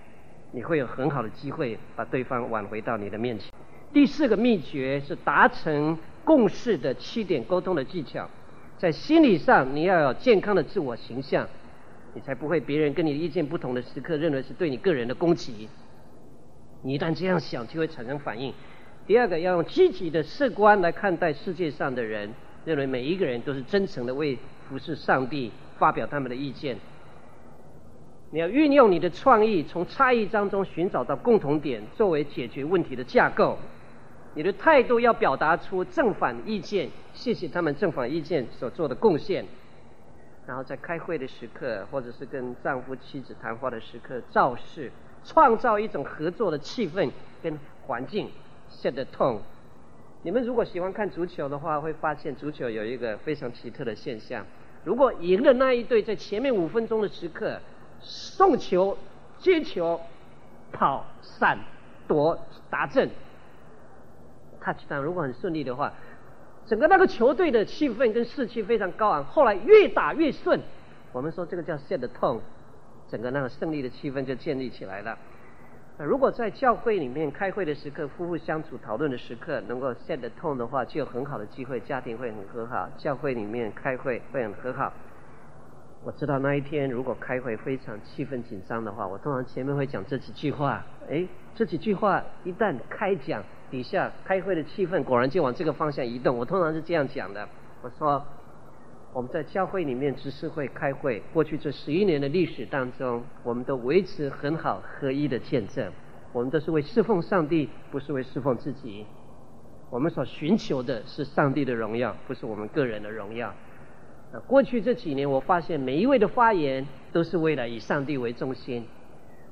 你会有很好的机会把对方挽回到你的面前。第四个秘诀是达成共识的七点沟通的技巧，在心理上你要有健康的自我形象，你才不会别人跟你意见不同的时刻认为是对你个人的攻击。你一旦这样想，就会产生反应。第二个要用积极的视观来看待世界上的人。认为每一个人都是真诚的为服侍上帝发表他们的意见。你要运用你的创意，从差异当中寻找到共同点，作为解决问题的架构。你的态度要表达出正反意见，谢谢他们正反意见所做的贡献。然后在开会的时刻，或者是跟丈夫妻子谈话的时刻，造势，创造一种合作的气氛跟环境，set the tone。你们如果喜欢看足球的话，会发现足球有一个非常奇特的现象：如果赢的那一队在前面五分钟的时刻送球、接球、跑、闪、躲、打阵，touchdown，如果很顺利的话，整个那个球队的气氛跟士气非常高昂。后来越打越顺，我们说这个叫 set the tone，整个那个胜利的气氛就建立起来了。如果在教会里面开会的时刻，夫妇相处讨论的时刻，能够 set the tone 的话，就有很好的机会，家庭会很和好，教会里面开会会很和好。我知道那一天如果开会非常气氛紧张的话，我通常前面会讲这几句话。哎，这几句话一旦开讲，底下开会的气氛果然就往这个方向移动。我通常是这样讲的，我说。我们在教会里面执事会开会，过去这十一年的历史当中，我们都维持很好合一的见证。我们都是为侍奉上帝，不是为侍奉自己。我们所寻求的是上帝的荣耀，不是我们个人的荣耀。那过去这几年，我发现每一位的发言都是为了以上帝为中心。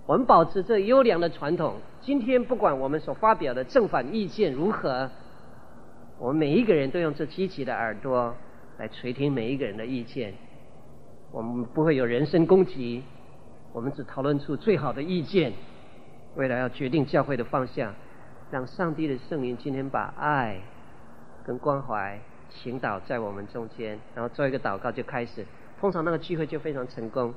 我们保持这优良的传统。今天不管我们所发表的正反意见如何，我们每一个人都用这积极的耳朵。来垂听每一个人的意见，我们不会有人身攻击，我们只讨论出最好的意见，为了要决定教会的方向，让上帝的圣灵今天把爱跟关怀倾倒在我们中间，然后做一个祷告就开始，通常那个聚会就非常成功。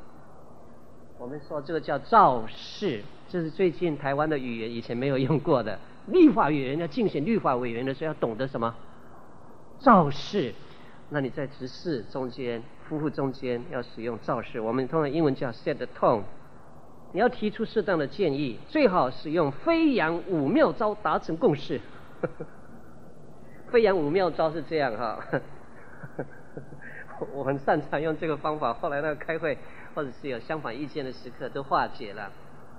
我们说这个叫造势，这是最近台湾的语言，以前没有用过的。立法委员要竞选立法委员的时候要懂得什么？造势。那你在执事中间、夫妇中间要使用造势，我们通常英文叫 set the tone。你要提出适当的建议，最好使用飞扬五妙招达成共识。飞扬五妙招是这样哈，我很擅长用这个方法。后来那个开会或者是有相反意见的时刻都化解了。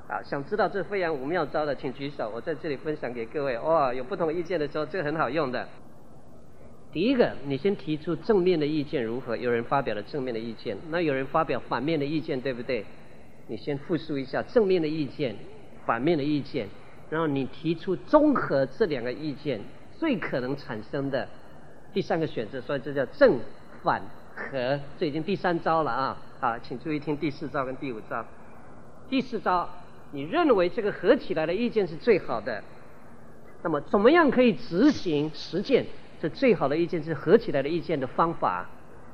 啊，想知道这飞扬五妙招的，请举手，我在这里分享给各位。哇，有不同意见的时候，这个很好用的。第一个，你先提出正面的意见如何？有人发表了正面的意见，那有人发表反面的意见，对不对？你先复述一下正面的意见、反面的意见，然后你提出综合这两个意见最可能产生的第三个选择，所以这叫正反合，这已经第三招了啊！好，请注意听第四招跟第五招。第四招，你认为这个合起来的意见是最好的，那么怎么样可以执行实践？这最好的意见是合起来的意见的方法，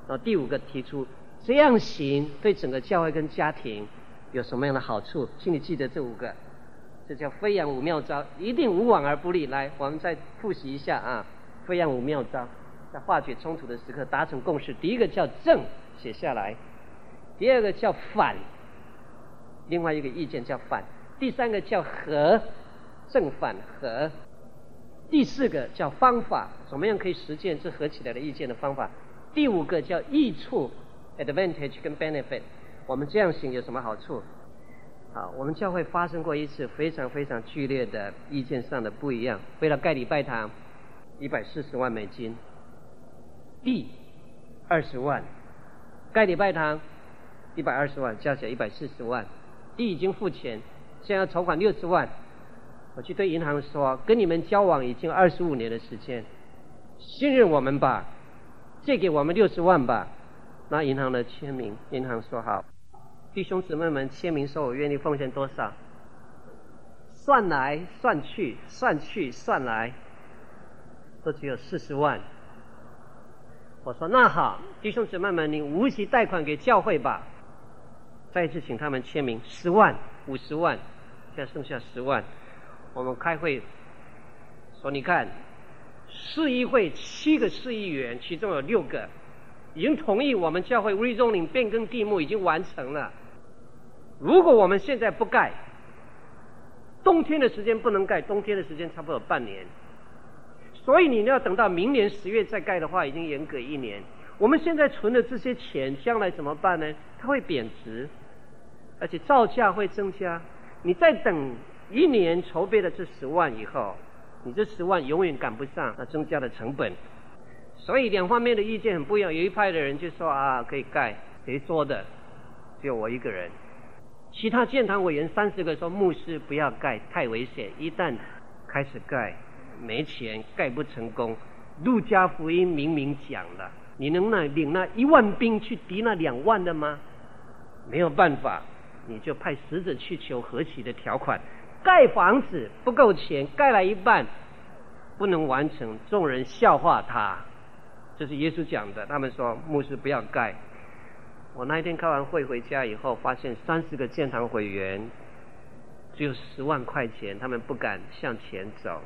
然后第五个提出这样行对整个教会跟家庭有什么样的好处？请你记得这五个，这叫飞扬五妙招，一定无往而不利。来，我们再复习一下啊，飞扬五妙招，在化解冲突的时刻达成共识。第一个叫正，写下来；第二个叫反，另外一个意见叫反；第三个叫和，正反和；第四个叫方法，怎么样可以实践这合起来的意见的方法？第五个叫益处，advantage 跟 benefit，我们这样行有什么好处？好，我们教会发生过一次非常非常剧烈的意见上的不一样。为了盖礼拜堂，一百四十万美金，地二十万，盖礼拜堂一百二十万，加起来一百四十万，地已经付钱，现在筹款六十万。我去对银行说，跟你们交往已经二十五年的时间，信任我们吧。借给我们六十万吧，拿银行的签名，银行说好。弟兄姊妹们签名说，我愿意奉献多少？算来算去，算去算来，都只有四十万。我说那好，弟兄姊妹们，你无息贷款给教会吧。再一次请他们签名，十万、五十万，现在剩下十万。我们开会说，你看。市议会七个市议员，其中有六个已经同意我们教会 rezoning 变更地目已经完成了。如果我们现在不盖，冬天的时间不能盖，冬天的时间差不多有半年。所以你要等到明年十月再盖的话，已经严格一年。我们现在存的这些钱，将来怎么办呢？它会贬值，而且造价会增加。你再等一年筹备了这十万以后。你这十万永远赶不上那增加的成本，所以两方面的意见很不一样。有一派的人就说啊，可以盖，谁说的？只有我一个人。其他建堂委员三十个说，牧师不要盖，太危险。一旦开始盖，没钱，盖不成功。路加福音明明讲了，你能那领那一万兵去敌那两万的吗？没有办法，你就派使者去求和起的条款。盖房子不够钱，盖了一半不能完成，众人笑话他。这是耶稣讲的。他们说牧师不要盖。我那一天开完会回家以后，发现三十个建堂会员只有十万块钱，他们不敢向前走。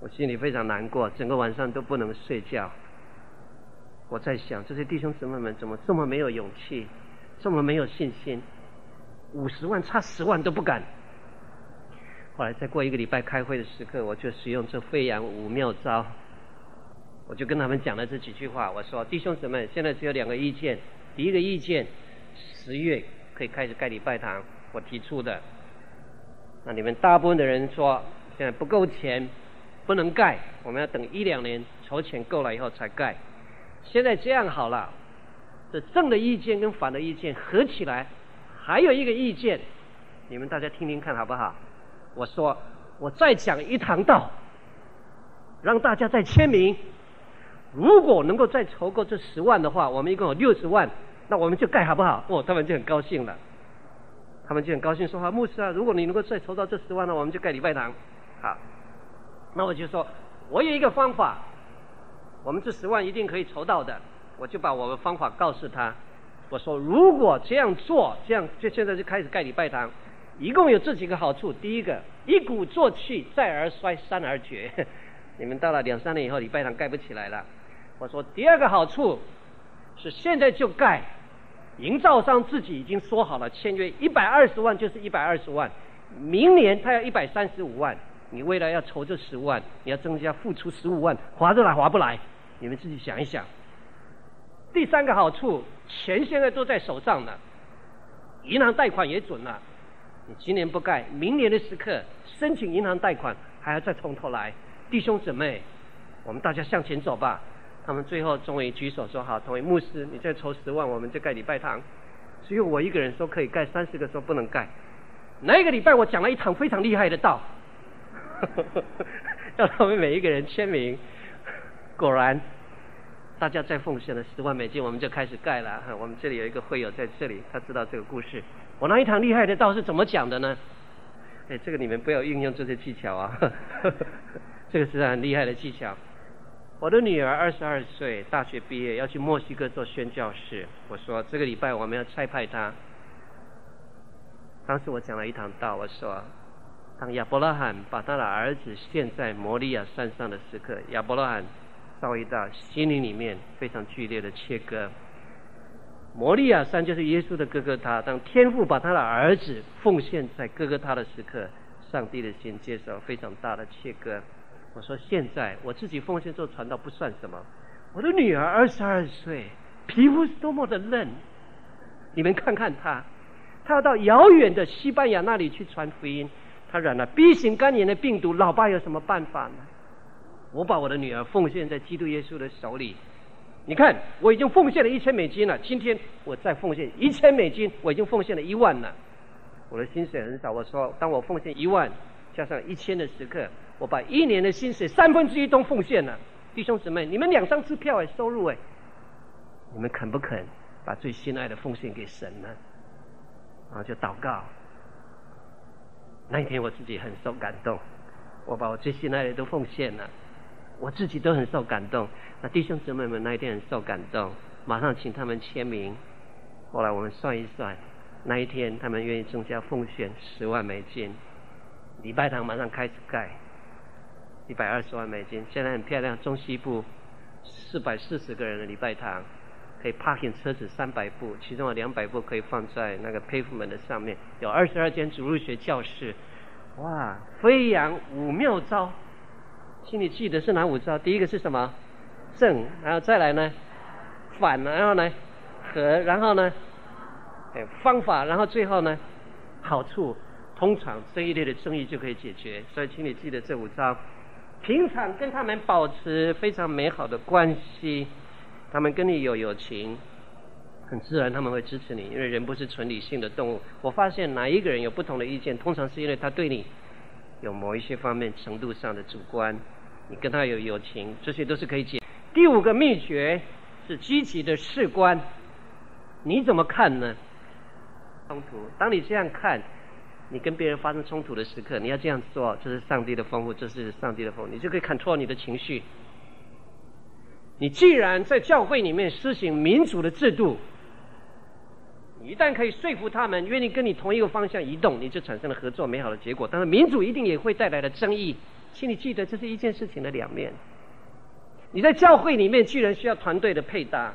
我心里非常难过，整个晚上都不能睡觉。我在想，这些弟兄姊妹们怎么这么没有勇气，这么没有信心？五十万差十万都不敢。后来再过一个礼拜开会的时刻，我就使用这飞扬五妙招，我就跟他们讲了这几句话。我说：“弟兄姊妹，现在只有两个意见。第一个意见，十月可以开始盖礼拜堂，我提出的。那你们大部分的人说现在不够钱，不能盖，我们要等一两年筹钱够了以后才盖。现在这样好了，这正的意见跟反的意见合起来，还有一个意见，你们大家听听看好不好？”我说，我再讲一堂道，让大家再签名。如果能够再筹够这十万的话，我们一共有六十万，那我们就盖好不好？哦，他们就很高兴了，他们就很高兴说：“哈，牧师啊，如果你能够再筹到这十万呢，我们就盖礼拜堂。”好，那我就说，我有一个方法，我们这十万一定可以筹到的。我就把我的方法告诉他，我说：“如果这样做，这样就现在就开始盖礼拜堂。”一共有这几个好处：第一个，一鼓作气，再而衰，三而绝。你们到了两三年以后，礼拜堂盖不起来了。我说第二个好处是现在就盖，营造商自己已经说好了，签约一百二十万就是一百二十万，明年他要一百三十五万，你未来要筹这十万，你要增加付出十五万，划得来划不来？你们自己想一想。第三个好处，钱现在都在手上呢，银行贷款也准了。你今年不盖，明年的时刻申请银行贷款还要再从头来。弟兄姊妹，我们大家向前走吧。他们最后终于举手说好，同意牧师，你再筹十万，我们就盖礼拜堂。只有我一个人说可以盖，三十个说不能盖。那个礼拜我讲了一场非常厉害的道，要他们每一个人签名。果然，大家再奉献了十万美金，我们就开始盖了。我们这里有一个会友在这里，他知道这个故事。我那一堂厉害的道是怎么讲的呢？哎，这个你们不要运用这些技巧啊，这个是很厉害的技巧。我的女儿二十二岁，大学毕业要去墨西哥做宣教士。我说这个礼拜我们要差派她。当时我讲了一堂道，我说，当亚伯拉罕把他的儿子献在摩利亚山上的时刻，亚伯拉罕遭遇到心灵里面非常剧烈的切割。摩利亚山就是耶稣的哥哥他，当天父把他的儿子奉献在哥哥他的时刻，上帝的心接受非常大的切割。我说现在我自己奉献做传道不算什么，我的女儿二十二岁，皮肤是多么的嫩，你们看看她，她要到遥远的西班牙那里去传福音，她染了 B 型肝炎的病毒，老爸有什么办法呢？我把我的女儿奉献在基督耶稣的手里。你看，我已经奉献了一千美金了。今天我再奉献一千美金，我已经奉献了一万了。我的薪水很少，我说，当我奉献一万加上一千的时刻，我把一年的薪水三分之一都奉献了。弟兄姊妹，你们两张支票哎，收入哎，你们肯不肯把最心爱的奉献给神呢？然后就祷告。那一天我自己很受感动，我把我最心爱的都奉献了。我自己都很受感动，那弟兄姊妹们那一天很受感动，马上请他们签名。后来我们算一算，那一天他们愿意增加奉献十万美金，礼拜堂马上开始盖，一百二十万美金，现在很漂亮。中西部四百四十个人的礼拜堂，可以 parking 车子三百部，其中有两百部可以放在那个 pavement 的上面，有二十二间主入学教室，哇，飞扬五妙招。请你记得是哪五招？第一个是什么？正，然后再来呢？反，然后呢？和，然后呢？哎，方法，然后最后呢？好处。通常这一类的争议就可以解决，所以请你记得这五招。平常跟他们保持非常美好的关系，他们跟你有友情，很自然他们会支持你，因为人不是纯理性的动物。我发现哪一个人有不同的意见，通常是因为他对你有某一些方面程度上的主观。你跟他有友情，这些都是可以解。第五个秘诀是积极的事观，你怎么看呢？冲突，当你这样看，你跟别人发生冲突的时刻，你要这样做，这是上帝的丰富，这是上帝的丰富，你就可以 control 你的情绪。你既然在教会里面施行民主的制度，你一旦可以说服他们愿意跟你同一个方向移动，你就产生了合作美好的结果。但是民主一定也会带来的争议。请你记得，这是一件事情的两面。你在教会里面，居然需要团队的配搭，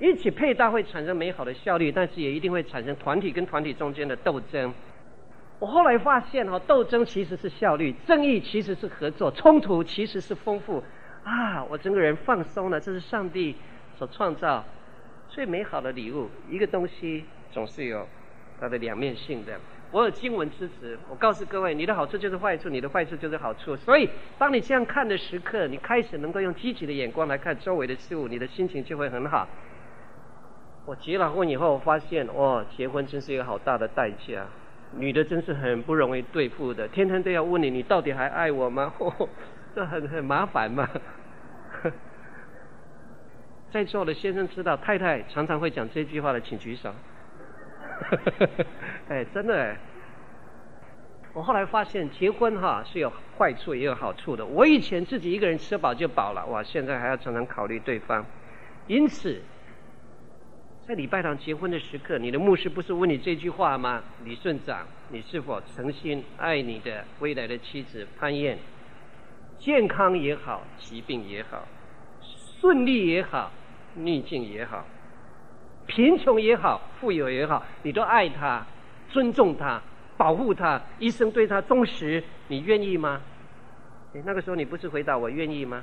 一起配搭会产生美好的效率，但是也一定会产生团体跟团体中间的斗争。我后来发现，哈，斗争其实是效率，正义其实是合作，冲突其实是丰富。啊，我整个人放松了，这是上帝所创造最美好的礼物。一个东西总是有它的两面性的。我有经文支持，我告诉各位，你的好处就是坏处，你的坏处就是好处。所以，当你这样看的时刻，你开始能够用积极的眼光来看周围的事物，你的心情就会很好。我结了婚以后，我发现，哇，结婚真是一个好大的代价，女的真是很不容易对付的，天天都要问你，你到底还爱我吗？这很很麻烦嘛。在座的先生知道，太太常常会讲这句话的，请举手。哎，真的哎！我后来发现结婚哈是有坏处也有好处的。我以前自己一个人吃饱就饱了，哇！现在还要常常考虑对方。因此，在礼拜堂结婚的时刻，你的牧师不是问你这句话吗？李顺长，你是否诚心爱你的未来的妻子潘燕？健康也好，疾病也好，顺利也好，逆境也好。贫穷也好，富有也好，你都爱他，尊重他，保护他，一生对他忠实，你愿意吗？那个时候你不是回答我愿意吗？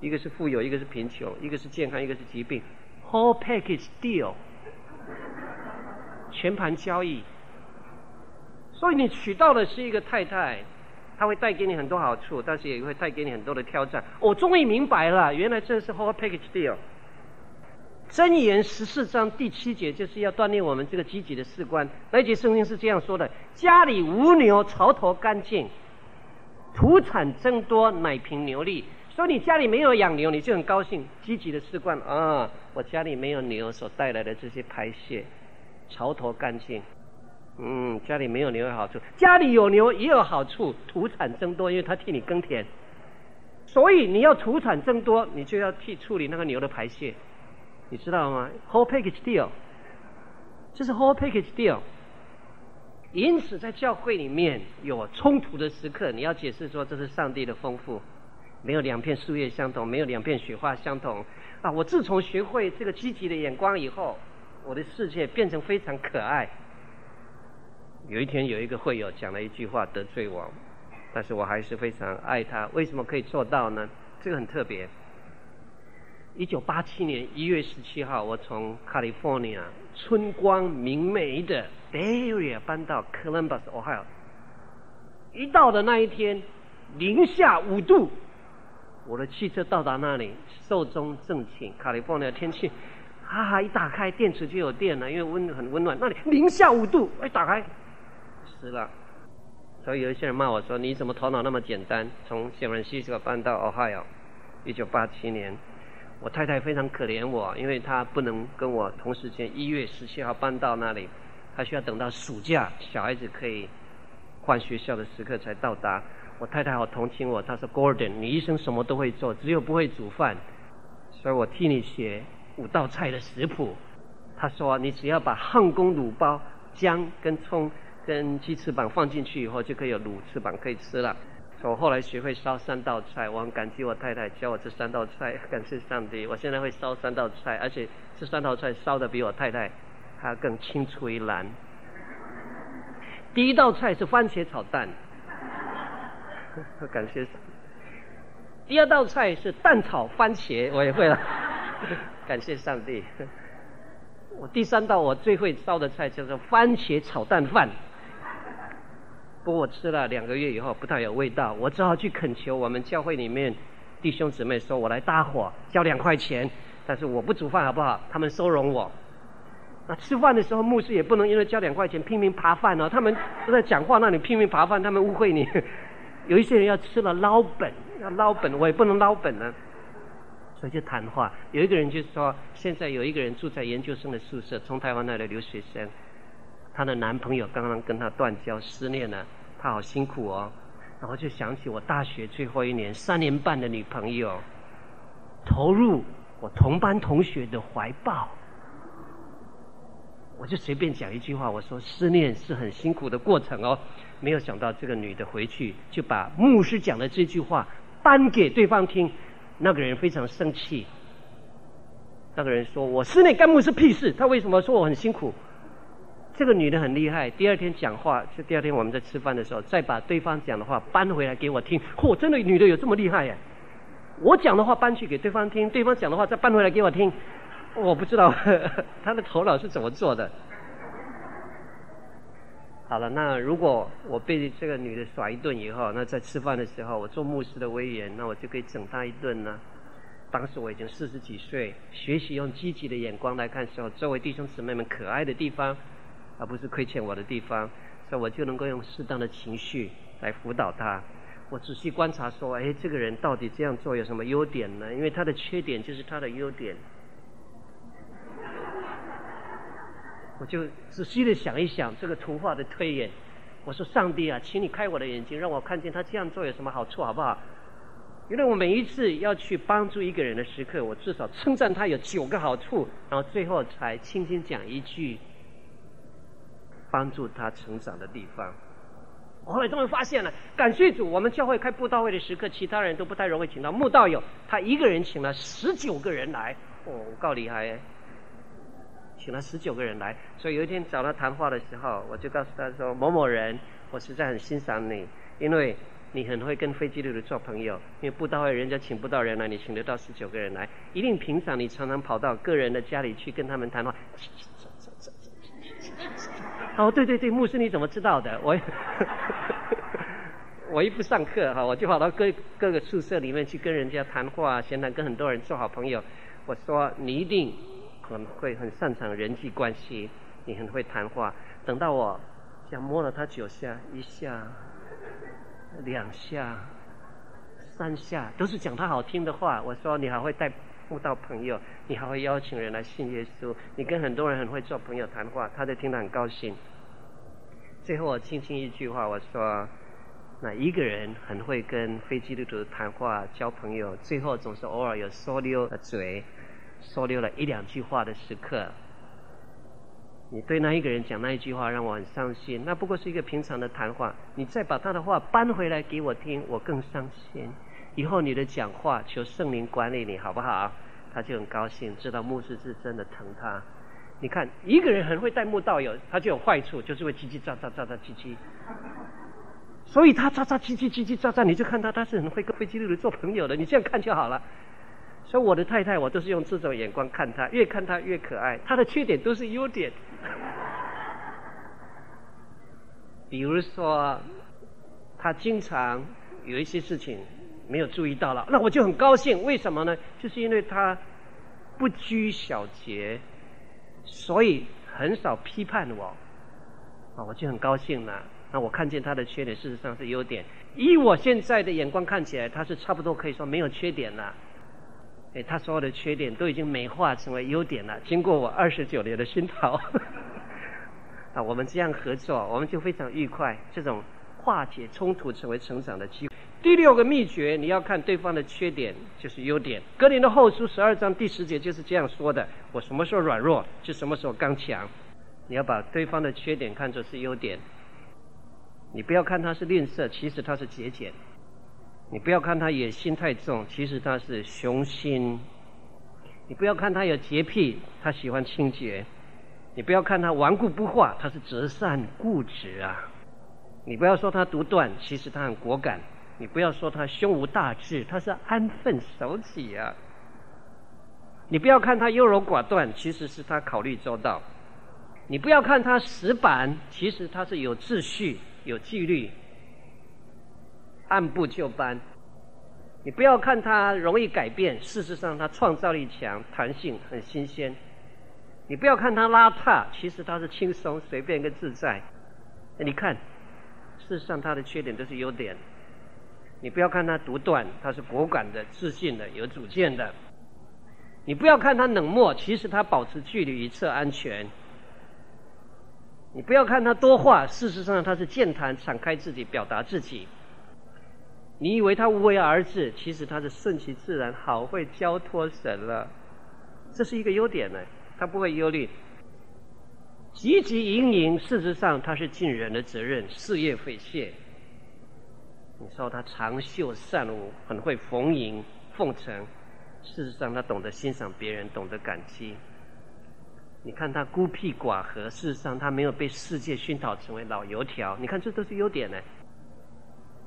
一个是富有，一个是贫穷，一个是健康，一个是疾病，whole package deal，全盘交易。所以你娶到的是一个太太，她会带给你很多好处，但是也会带给你很多的挑战。我终于明白了，原来这是 whole package deal。箴言十四章第七节就是要锻炼我们这个积极的士官。那节圣经是这样说的：家里无牛，槽头干净；土产增多，奶瓶牛力。说你家里没有养牛，你就很高兴。积极的士官啊，我家里没有牛所带来的这些排泄，槽头干净。嗯，家里没有牛有好处，家里有牛也有好处，土产增多，因为它替你耕田。所以你要土产增多，你就要去处理那个牛的排泄，你知道吗？Whole package deal，这是 whole package deal。因此，在教会里面有冲突的时刻，你要解释说这是上帝的丰富，没有两片树叶相同，没有两片雪花相同。啊，我自从学会这个积极的眼光以后，我的世界变成非常可爱。有一天，有一个会友讲了一句话得罪我。但是我还是非常爱他。为什么可以做到呢？这个很特别。一九八七年一月十七号，我从 California 春光明媚的 d a r i a 搬到 Columbus, Ohio。一到的那一天，零下五度。我的汽车到达那里，寿终正寝。California 天气，哈哈，一打开电池就有电了，因为温很温暖。那里零下五度，一打开，死了。所以有一些人骂我说：“你怎么头脑那么简单？从 San Francisco 搬到 Ohio，一九八七年，我太太非常可怜我，因为她不能跟我同时间一月十七号搬到那里，她需要等到暑假，小孩子可以换学校的时刻才到达。我太太好同情我，她说：‘Gordon，你一生什么都会做，只有不会煮饭，所以我替你写五道菜的食谱。’她说：‘你只要把汉宫卤包、姜跟葱。’”跟鸡翅膀放进去以后，就可以有卤翅膀可以吃了。我后来学会烧三道菜，我很感激我太太教我这三道菜，感谢上帝。我现在会烧三道菜，而且这三道菜烧的比我太太还要更青出于蓝。第一道菜是番茄炒蛋，感谢。第二道菜是蛋炒番茄，我也会了，感谢上帝。我第三道我最会烧的菜叫做番茄炒蛋饭。不过我吃了两个月以后不太有味道，我只好去恳求我们教会里面弟兄姊妹说：“我来搭伙，交两块钱，但是我不煮饭好不好？”他们收容我。那吃饭的时候，牧师也不能因为交两块钱拼命扒饭哦。他们都在讲话，那你拼命扒饭，他们误会你。有一些人要吃了捞本，要捞本，我也不能捞本呢。所以就谈话。有一个人就说：“现在有一个人住在研究生的宿舍，从台湾来的留学生。”她的男朋友刚刚跟她断交，失恋了，她好辛苦哦。然后就想起我大学最后一年三年半的女朋友，投入我同班同学的怀抱。我就随便讲一句话，我说失恋是很辛苦的过程哦。没有想到这个女的回去就把牧师讲的这句话搬给对方听，那个人非常生气。那个人说：“我失恋干牧师屁事？他为什么说我很辛苦？”这个女的很厉害，第二天讲话，就第二天我们在吃饭的时候，再把对方讲的话搬回来给我听。嚯，真的女的有这么厉害呀？我讲的话搬去给对方听，对方讲的话再搬回来给我听。我不知道呵呵 她的头脑是怎么做的。好了，那如果我被这个女的耍一顿以后，那在吃饭的时候，我做牧师的威严，那我就可以整她一顿呢。当时我已经四十几岁，学习用积极的眼光来看时候，周围弟兄姊妹们可爱的地方。而不是亏欠我的地方，所以我就能够用适当的情绪来辅导他。我仔细观察说，哎，这个人到底这样做有什么优点呢？因为他的缺点就是他的优点。我就仔细的想一想这个图画的推演。我说：上帝啊，请你开我的眼睛，让我看见他这样做有什么好处，好不好？因为我每一次要去帮助一个人的时刻，我至少称赞他有九个好处，然后最后才轻轻讲一句。帮助他成长的地方，后来终于发现了，感谢主，我们教会开布道会的时刻，其他人都不太容易请到慕道友，他一个人请了十九个人来，哦，够厉害耶，请了十九个人来，所以有一天找他谈话的时候，我就告诉他说：某某人，我实在很欣赏你，因为你很会跟非基督徒做朋友，因为布道会人家请不到人来，你请得到十九个人来，一定平常你常常跑到个人的家里去跟他们谈话。哦，对对对，牧师你怎么知道的？我 我一不上课哈，我就跑到各各个宿舍里面去跟人家谈话、闲谈，跟很多人做好朋友。我说你一定很会很擅长人际关系，你很会谈话。等到我想摸了他九下，一下、两下、三下，都是讲他好听的话。我说你还会带布道朋友，你还会邀请人来信耶稣，你跟很多人很会做朋友谈话，他就听得很高兴。最后我轻轻一句话，我说：那一个人很会跟非基督徒谈话、交朋友，最后总是偶尔有说溜的嘴，说溜了一两句话的时刻。你对那一个人讲那一句话让我很伤心，那不过是一个平常的谈话。你再把他的话搬回来给我听，我更伤心。以后你的讲话求圣灵管理你好不好？他就很高兴，知道牧师是真的疼他。你看一个人很会带牧道友，他就有坏处，就是会叽叽喳喳喳喳叽叽。所以他喳喳叽叽叽叽喳喳，你就看他他是很会跟非基督徒做朋友的，你这样看就好了。所以我的太太，我都是用这种眼光看他，越看他越可爱。他的缺点都是优点。比如说，他经常有一些事情没有注意到了，那我就很高兴。为什么呢？就是因为他不拘小节，所以很少批判我，啊，我就很高兴了。那我看见他的缺点，事实上是优点。以我现在的眼光看起来，他是差不多可以说没有缺点了。哎，他所有的缺点都已经美化成为优点了。经过我二十九年的熏陶，啊，我们这样合作，我们就非常愉快。这种化解冲突成为成长的机会。第六个秘诀，你要看对方的缺点就是优点。格林的后书十二章第十节就是这样说的：我什么时候软弱，就什么时候刚强。你要把对方的缺点看作是优点，你不要看他是吝啬，其实他是节俭。你不要看他野心太重，其实他是雄心；你不要看他有洁癖，他喜欢清洁；你不要看他顽固不化，他是择善固执啊；你不要说他独断，其实他很果敢；你不要说他胸无大志，他是安分守己啊；你不要看他优柔寡断，其实是他考虑周到；你不要看他死板，其实他是有秩序、有纪律。按部就班，你不要看他容易改变，事实上他创造力强，弹性很新鲜。你不要看他邋遢，其实他是轻松、随便跟自在。你看，事实上他的缺点都是优点。你不要看他独断，他是果敢的、自信的、有主见的。你不要看他冷漠，其实他保持距离以策安全。你不要看他多话，事实上他是健谈、敞开自己、表达自己。你以为他无为而治，其实他是顺其自然，好会交托神了。这是一个优点呢，他不会忧虑，汲汲营营。事实上，他是尽人的责任，事业匪懈。你说他长袖善舞，很会逢迎奉承。事实上，他懂得欣赏别人，懂得感激。你看他孤僻寡合，事实上他没有被世界熏陶成为老油条。你看，这都是优点呢。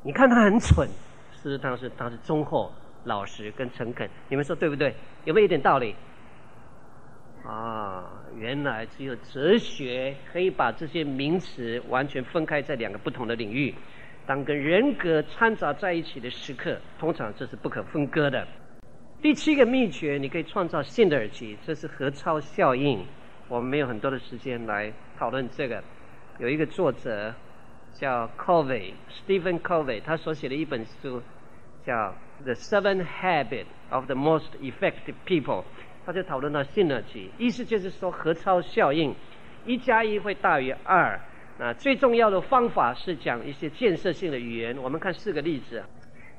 你看他很蠢，事实上是他是忠厚、老实跟诚恳。你们说对不对？有没有一点道理？啊，原来只有哲学可以把这些名词完全分开在两个不同的领域。当跟人格掺杂在一起的时刻，通常这是不可分割的。第七个秘诀，你可以创造新的耳机，这是何超效应。我们没有很多的时间来讨论这个。有一个作者。叫 Covey，Stephen Covey，他所写的一本书叫《The Seven Habits of the Most Effective People》，他就讨论到信任期意思就是说合超效应，一加一会大于二。那最重要的方法是讲一些建设性的语言。我们看四个例子，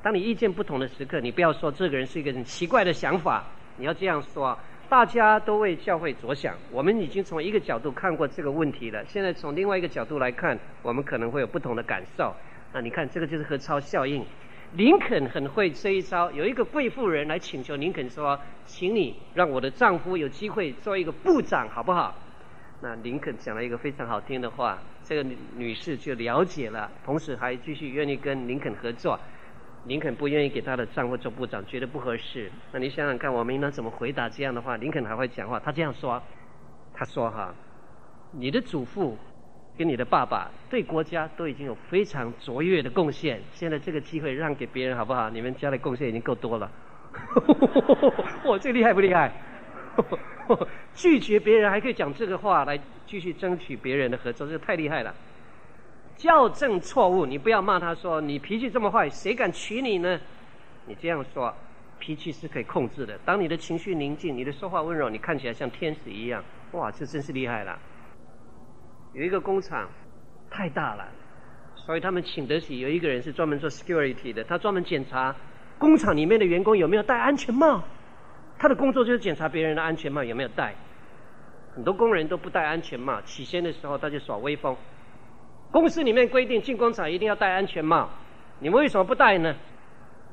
当你意见不同的时刻，你不要说这个人是一个很奇怪的想法，你要这样说。大家都为教会着想，我们已经从一个角度看过这个问题了。现在从另外一个角度来看，我们可能会有不同的感受。那你看，这个就是合超效应。林肯很会这一招。有一个贵妇人来请求林肯说：“请你让我的丈夫有机会做一个部长，好不好？”那林肯讲了一个非常好听的话，这个女士就了解了，同时还继续愿意跟林肯合作。林肯不愿意给他的丈夫做部长，觉得不合适。那你想想看，我们应当怎么回答这样的话？林肯还会讲话，他这样说：“他说哈，你的祖父跟你的爸爸对国家都已经有非常卓越的贡献，现在这个机会让给别人好不好？你们家的贡献已经够多了。我这厉害不厉害？拒绝别人还可以讲这个话来继续争取别人的合作，这太厉害了。”校正错误，你不要骂他说，你脾气这么坏，谁敢娶你呢？你这样说，脾气是可以控制的。当你的情绪宁静，你的说话温柔，你看起来像天使一样，哇，这真是厉害了。有一个工厂太大了，所以他们请得起有一个人是专门做 security 的，他专门检查工厂里面的员工有没有戴安全帽。他的工作就是检查别人的安全帽有没有戴。很多工人都不戴安全帽，起先的时候他就耍威风。公司里面规定进工厂一定要戴安全帽，你们为什么不戴呢？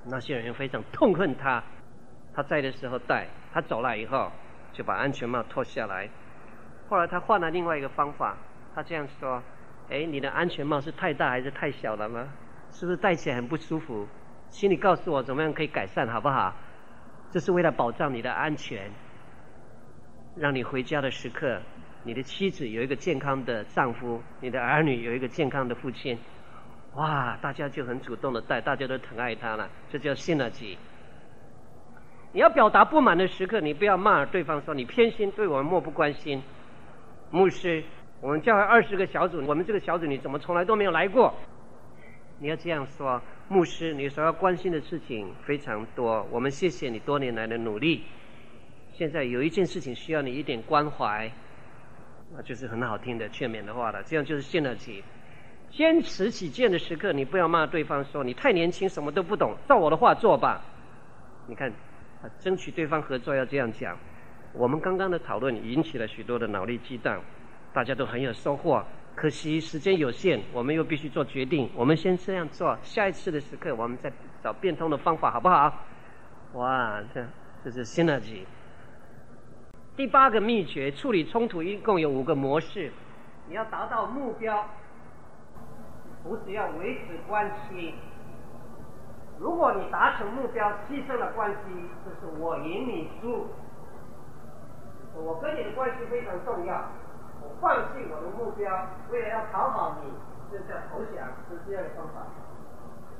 那些人非常痛恨他。他在的时候戴，他走了以后就把安全帽脱下来。后来他换了另外一个方法，他这样说：“哎，你的安全帽是太大还是太小了吗？是不是戴起来很不舒服？请你告诉我怎么样可以改善，好不好？这是为了保障你的安全，让你回家的时刻，你的妻子有一个健康的丈夫，你的儿女有一个健康的父亲。哇，大家就很主动的戴，大家都疼爱他了，这叫 synergy。你要表达不满的时刻，你不要骂对方说你偏心，对我们漠不关心。牧师，我们教会二十个小组，我们这个小组你怎么从来都没有来过？你要这样说，牧师，你所要关心的事情非常多，我们谢谢你多年来的努力。现在有一件事情需要你一点关怀，那就是很好听的劝勉的话了。这样就是信得起。坚持己见的时刻，你不要骂对方说你太年轻，什么都不懂，照我的话做吧。你看。争取对方合作要这样讲。我们刚刚的讨论引起了许多的脑力激荡，大家都很有收获。可惜时间有限，我们又必须做决定。我们先这样做，下一次的时刻我们再找变通的方法，好不好？哇，这这是 synergy。第八个秘诀，处理冲突一共有五个模式。你要达到目标，不是要维持关系。如果你达成目标，牺牲了关系，就是我赢你输。我跟你的关系非常重要，目标，为了要讨好你，这叫投降，是第二个方法。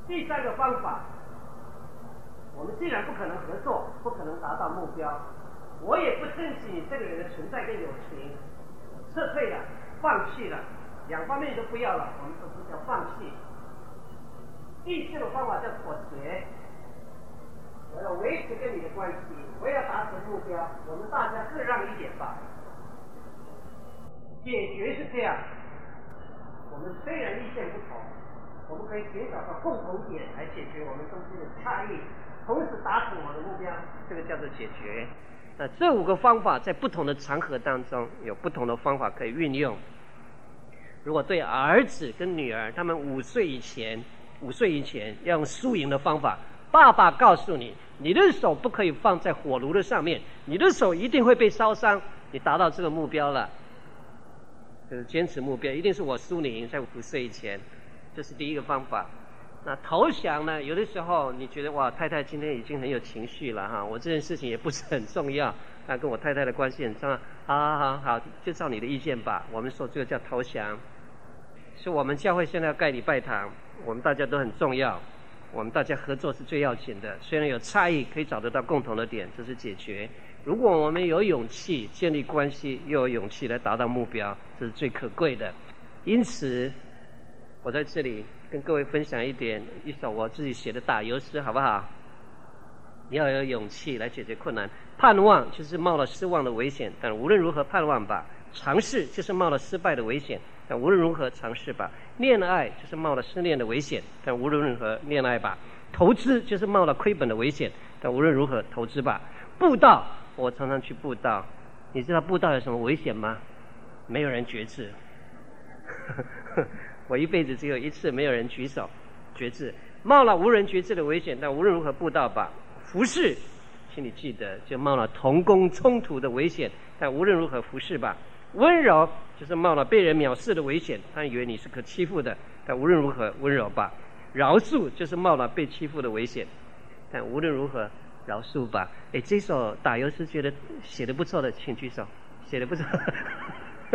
第三个方法，我们既然不可能合作，不可能达到目标，我也不珍惜你这个人的存在跟友情，撤退了，放弃了，两方面都不要了，我们说这叫放弃。第四个方法叫妥协，我要维持跟你的关系，我要达成目标，我们大家各让一点吧。解决是这样，我们虽然意见不同，我们可以寻找到共同点来解决我们中间的差异，同时达成我的目标，这个叫做解决。那这五个方法在不同的场合当中有不同的方法可以运用。如果对儿子跟女儿，他们五岁以前。五岁以前要用输赢的方法。爸爸告诉你，你的手不可以放在火炉的上面，你的手一定会被烧伤。你达到这个目标了，就是坚持目标，一定是我输你赢。在五岁以前，这是第一个方法。那投降呢？有的时候你觉得哇，太太今天已经很有情绪了哈，我这件事情也不是很重要，那跟我太太的关系很重要。好好好好，就照你的意见吧。我们说这个叫投降。是我们教会现在要盖礼拜堂。我们大家都很重要，我们大家合作是最要紧的。虽然有差异，可以找得到共同的点，这是解决。如果我们有勇气建立关系，又有勇气来达到目标，这是最可贵的。因此，我在这里跟各位分享一点，一首我自己写的打油诗，好不好？你要有勇气来解决困难。盼望就是冒了失望的危险，但无论如何盼望吧。尝试就是冒了失败的危险。但无论如何尝试吧，恋爱就是冒了失恋的危险，但无论如何恋爱吧。投资就是冒了亏本的危险，但无论如何投资吧。布道，我常常去布道，你知道布道有什么危险吗？没有人觉知，我一辈子只有一次没有人举手觉知，冒了无人觉知的危险，但无论如何布道吧。服侍，请你记得，就冒了同工冲突的危险，但无论如何服侍吧。温柔就是冒了被人藐视的危险，他以为你是可欺负的，但无论如何温柔吧。饶恕就是冒了被欺负的危险，但无论如何饶恕吧。哎，这首打油诗觉得写的不错的，请举手。写的不错。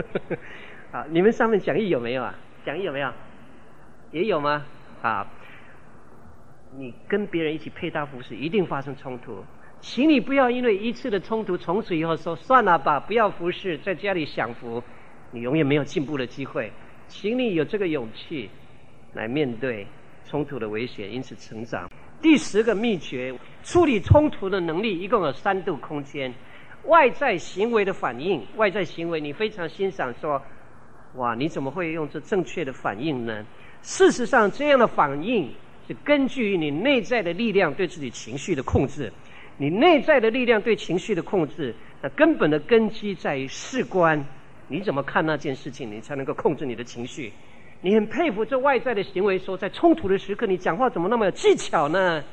好，你们上面讲义有没有啊？讲义有没有？也有吗？啊，你跟别人一起配搭服侍，一定发生冲突。请你不要因为一次的冲突，从此以后说算了吧，不要服侍，在家里享福，你永远没有进步的机会。请你有这个勇气来面对冲突的危险，因此成长。第十个秘诀，处理冲突的能力一共有三度空间：外在行为的反应，外在行为你非常欣赏说，哇，你怎么会用这正确的反应呢？事实上，这样的反应是根据你内在的力量对自己情绪的控制。你内在的力量对情绪的控制，那根本的根基在于事关。你怎么看那件事情，你才能够控制你的情绪。你很佩服这外在的行为，说在冲突的时刻，你讲话怎么那么有技巧呢？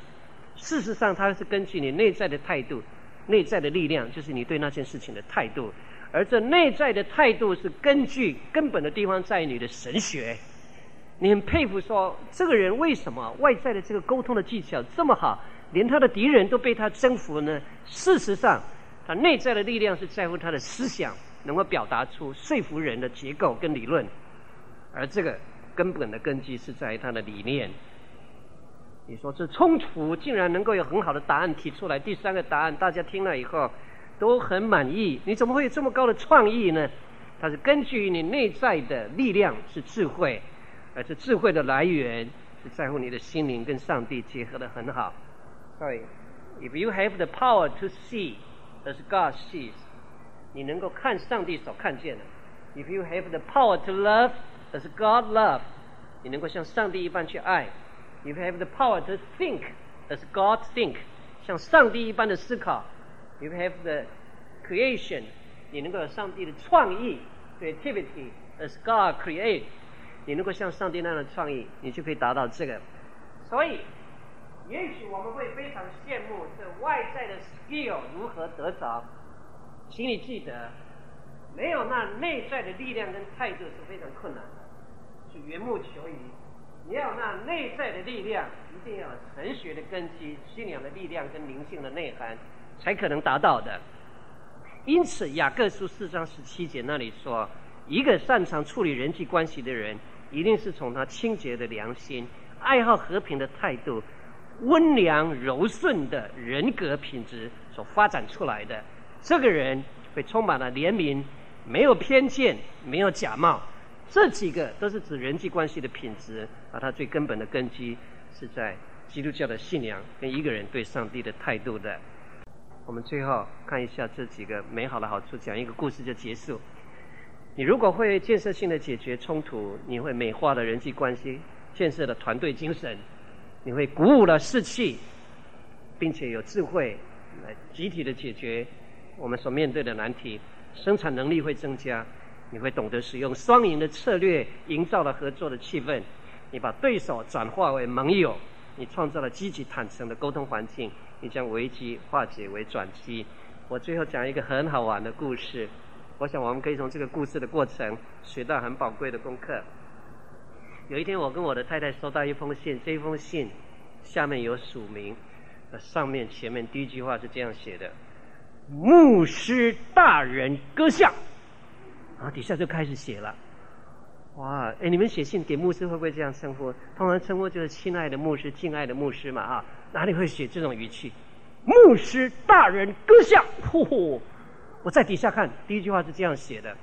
事实上，它是根据你内在的态度、内在的力量，就是你对那件事情的态度。而这内在的态度是根据根本的地方在于你的神学。你很佩服说，这个人为什么外在的这个沟通的技巧这么好，连他的敌人都被他征服呢？事实上，他内在的力量是在乎他的思想。能够表达出说服人的结构跟理论，而这个根本的根基是在于他的理念。你说这冲突竟然能够有很好的答案提出来，第三个答案大家听了以后都很满意，你怎么会有这么高的创意呢？它是根据你内在的力量是智慧，而这智慧的来源是在乎你的心灵跟上帝结合的很好。所以，if you have the power to see as God sees。你能够看上帝所看见的，If you have the power to love as God love，你能够像上帝一般去爱 you have the power to think as god think. 像上帝一般的思考。You have the creation. 你能够有上帝的创意 creativity as god create 你能够像上帝那样的创意你就可以达到这个。所以也许我们会非常羡慕这外在的 skill 如何得着。请你记得没有那内在的力量跟态度是非常困难的。是缘木求鱼。你要那内在的力量，一定要有神学的根基、信仰的力量跟灵性的内涵，才可能达到的。因此，雅各书四章十七节那里说，一个擅长处理人际关系的人，一定是从他清洁的良心、爱好和平的态度、温良柔顺的人格品质所发展出来的。这个人会充满了怜悯，没有偏见，没有假冒，这几个都是指人际关系的品质，而它最根本的根基是在基督教的信仰跟一个人对上帝的态度的。我们最后看一下这几个美好的好处，讲一个故事就结束。你如果会建设性的解决冲突，你会美化了人际关系，建设了团队精神，你会鼓舞了士气，并且有智慧来集体的解决。我们所面对的难题，生产能力会增加，你会懂得使用双赢的策略，营造了合作的气氛。你把对手转化为盟友，你创造了积极坦诚的沟通环境，你将危机化解为转机。我最后讲一个很好玩的故事，我想我们可以从这个故事的过程学到很宝贵的功课。有一天，我跟我的太太收到一封信，这一封信下面有署名，上面前面第一句话是这样写的。牧师大人阁下，然后底下就开始写了。哇，哎，你们写信给牧师会不会这样称呼？通常称呼就是亲爱的牧师、敬爱的牧师嘛，啊，哪里会写这种语气？牧师大人阁下，呼呼，我在底下看，第一句话是这样写的：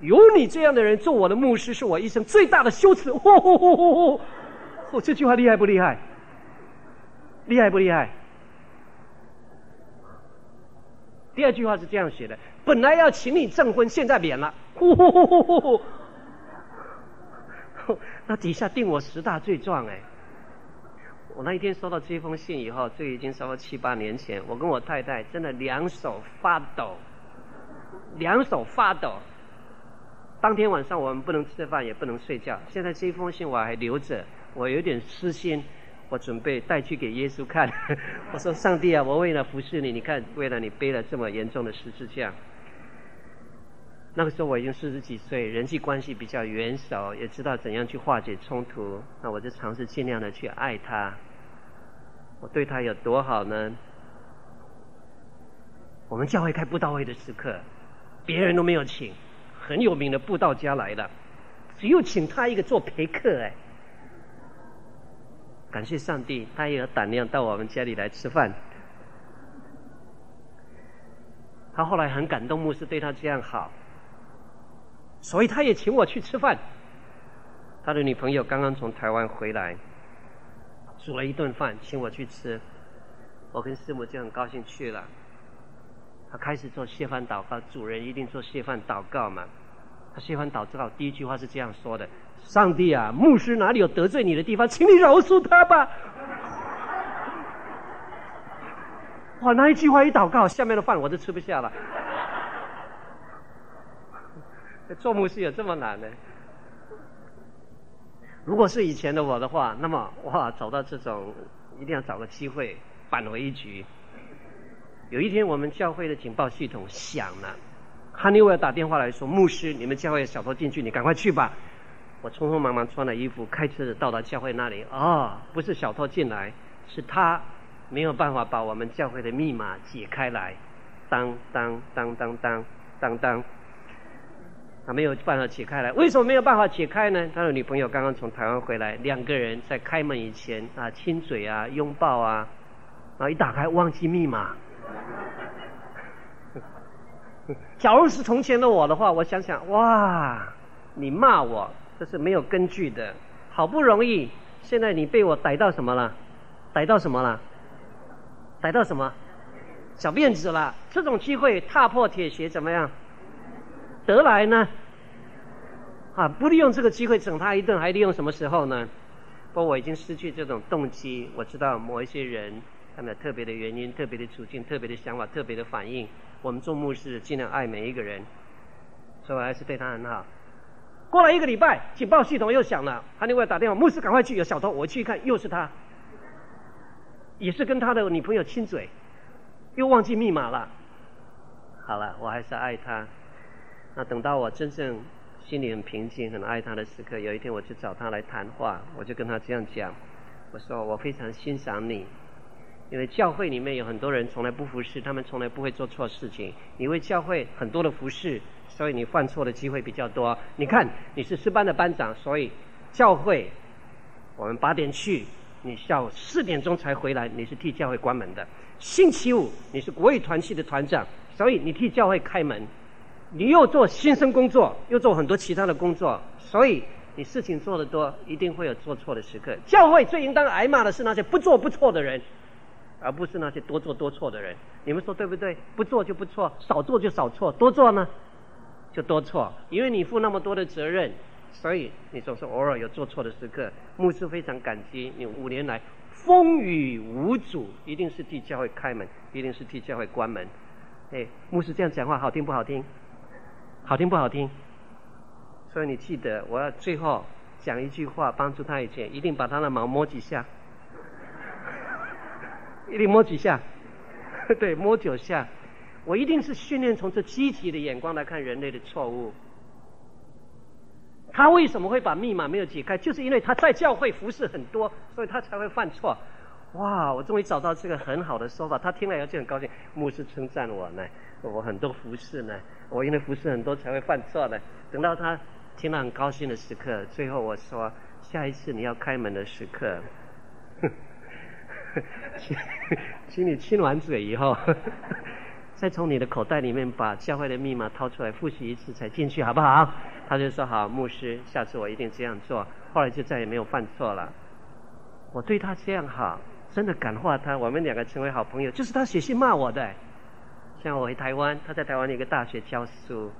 有你这样的人做我的牧师，是我一生最大的羞耻。呼呼呼呼呼，哦，这句话厉害不厉害？厉害不厉害？第二句话是这样写的：本来要请你证婚，现在免了。呼呼呼呼呼，那底下定我十大罪状哎！我那一天收到这封信以后，这已经收到七八年前，我跟我太太真的两手发抖，两手发抖。当天晚上我们不能吃饭，也不能睡觉。现在这封信我还留着，我有点私心。我准备带去给耶稣看，我说：“上帝啊，我为了服侍你，你看，为了你背了这么严重的十字架。”那个时候我已经四十几岁，人际关系比较圆熟，也知道怎样去化解冲突。那我就尝试尽量的去爱他。我对他有多好呢？我们教会开布道会的时刻，别人都没有请，很有名的布道家来了，只有请他一个做陪客哎。感谢上帝，他也有胆量到我们家里来吃饭。他后来很感动，牧师对他这样好，所以他也请我去吃饭。他的女朋友刚刚从台湾回来，煮了一顿饭请我去吃，我跟师母就很高兴去了。他开始做谢饭祷告，主人一定做谢饭祷告嘛。他谢饭祷告，第一句话是这样说的：“上帝啊，牧师哪里有得罪你的地方，请你饶恕他吧。”哇，那一句话一祷告，下面的饭我都吃不下了。做牧师有这么难呢？如果是以前的我的话，那么哇，找到这种一定要找个机会扳回一局。有一天，我们教会的警报系统响了，哈尼维尔打电话来说：“牧师，你们教会小偷进去，你赶快去吧。”我匆匆忙忙穿了衣服，开车到达教会那里。哦，不是小偷进来，是他没有办法把我们教会的密码解开来。当当当当当当当。他没有办法解开来，为什么没有办法解开呢？他的女朋友刚刚从台湾回来，两个人在开门以前啊亲嘴啊拥抱啊，然后一打开忘记密码。假如是从前的我的话，我想想哇，你骂我这是没有根据的，好不容易现在你被我逮到什么了？逮到什么了？逮到什么？小辫子了。这种机会踏破铁鞋怎么样？得来呢？啊，不利用这个机会整他一顿，还利用什么时候呢？不过我已经失去这种动机。我知道某一些人他们有特别的原因、特别的处境、特别的想法、特别的反应。我们做牧师尽量爱每一个人，所以我还是对他很好。过了一个礼拜，警报系统又响了，他另外打电话，牧师赶快去，有小偷。我去一看，又是他，也是跟他的女朋友亲嘴，又忘记密码了。好了，我还是爱他。那等到我真正心里很平静、很爱他的时刻，有一天我去找他来谈话，我就跟他这样讲：我说我非常欣赏你，因为教会里面有很多人从来不服侍，他们从来不会做错事情。你为教会很多的服侍，所以你犯错的机会比较多。你看你是四班的班长，所以教会我们八点去，你下午四点钟才回来，你是替教会关门的。星期五你是国语团系的团长，所以你替教会开门。你又做新生工作，又做很多其他的工作，所以你事情做得多，一定会有做错的时刻。教会最应当挨骂的是那些不做不错的人，而不是那些多做多错的人。你们说对不对？不做就不错，少做就少错，多做呢就多错。因为你负那么多的责任，所以你总是偶尔有做错的时刻。牧师非常感激你五年来风雨无阻，一定是替教会开门，一定是替教会关门。哎，牧师这样讲话好听不好听？好听不好听？所以你记得，我要最后讲一句话，帮助他以前，一定把他的毛摸几下，一定摸几下，对，摸九下。我一定是训练从这积极的眼光来看人类的错误。他为什么会把密码没有解开？就是因为他在教会服侍很多，所以他才会犯错。哇，我终于找到这个很好的说法，他听了以后就很高兴。牧师称赞我呢，我很多服侍呢。我因为服侍很多才会犯错的。等到他听了很高兴的时刻，最后我说：下一次你要开门的时刻，请 请你亲完嘴以后，再从你的口袋里面把教会的密码掏出来复习一次才进去，好不好？他就说好，牧师，下次我一定这样做。后来就再也没有犯错了。我对他这样好，真的感化他，我们两个成为好朋友，就是他写信骂我的。像我回台湾，他在台湾的一个大学教书，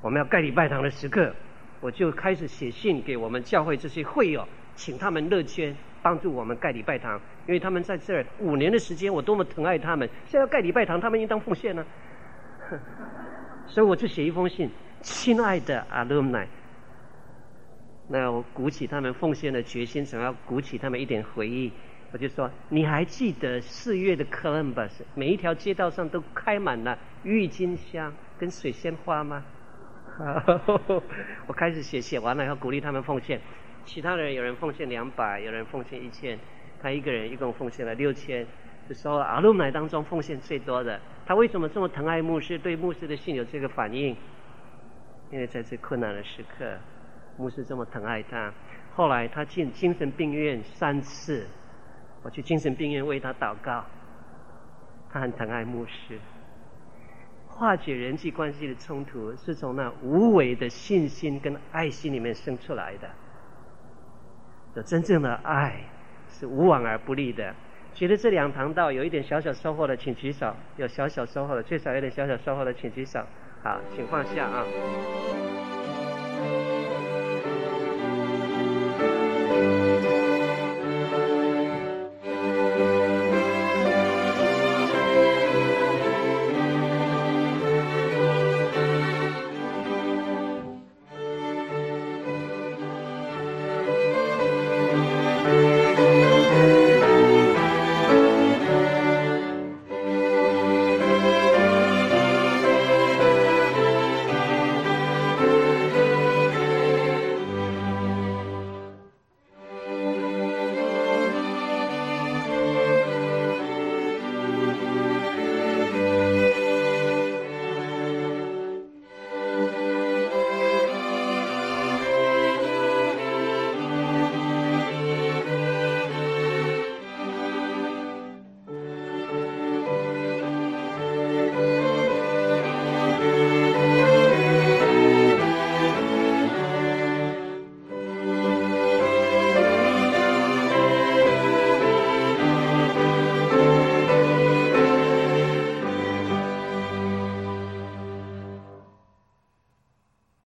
我们要盖礼拜堂的时刻，我就开始写信给我们教会这些会友，请他们乐捐帮助我们盖礼拜堂，因为他们在这儿五年的时间，我多么疼爱他们，现在要盖礼拜堂，他们应当奉献呢。所以我就写一封信，亲爱的 alumni，那我鼓起他们奉献的决心，想要鼓起他们一点回忆。我就说，你还记得四月的 Columbus，每一条街道上都开满了郁金香跟水仙花吗？我开始写，写完了以后鼓励他们奉献。其他人有人奉献两百，有人奉献一千，他一个人一共奉献了六千。这时候阿鲁乃当中奉献最多的，他为什么这么疼爱牧师？对牧师的信有这个反应？因为在最困难的时刻，牧师这么疼爱他。后来他进精神病院三次。我去精神病院为他祷告，他很疼爱牧师。化解人际关系的冲突，是从那无为的信心跟爱心里面生出来的。有真正的爱是无往而不利的。觉得这两堂道有一点小小收获的，请举手；有小小收获的，最少有点小小收获的，请举手。好，请放下啊。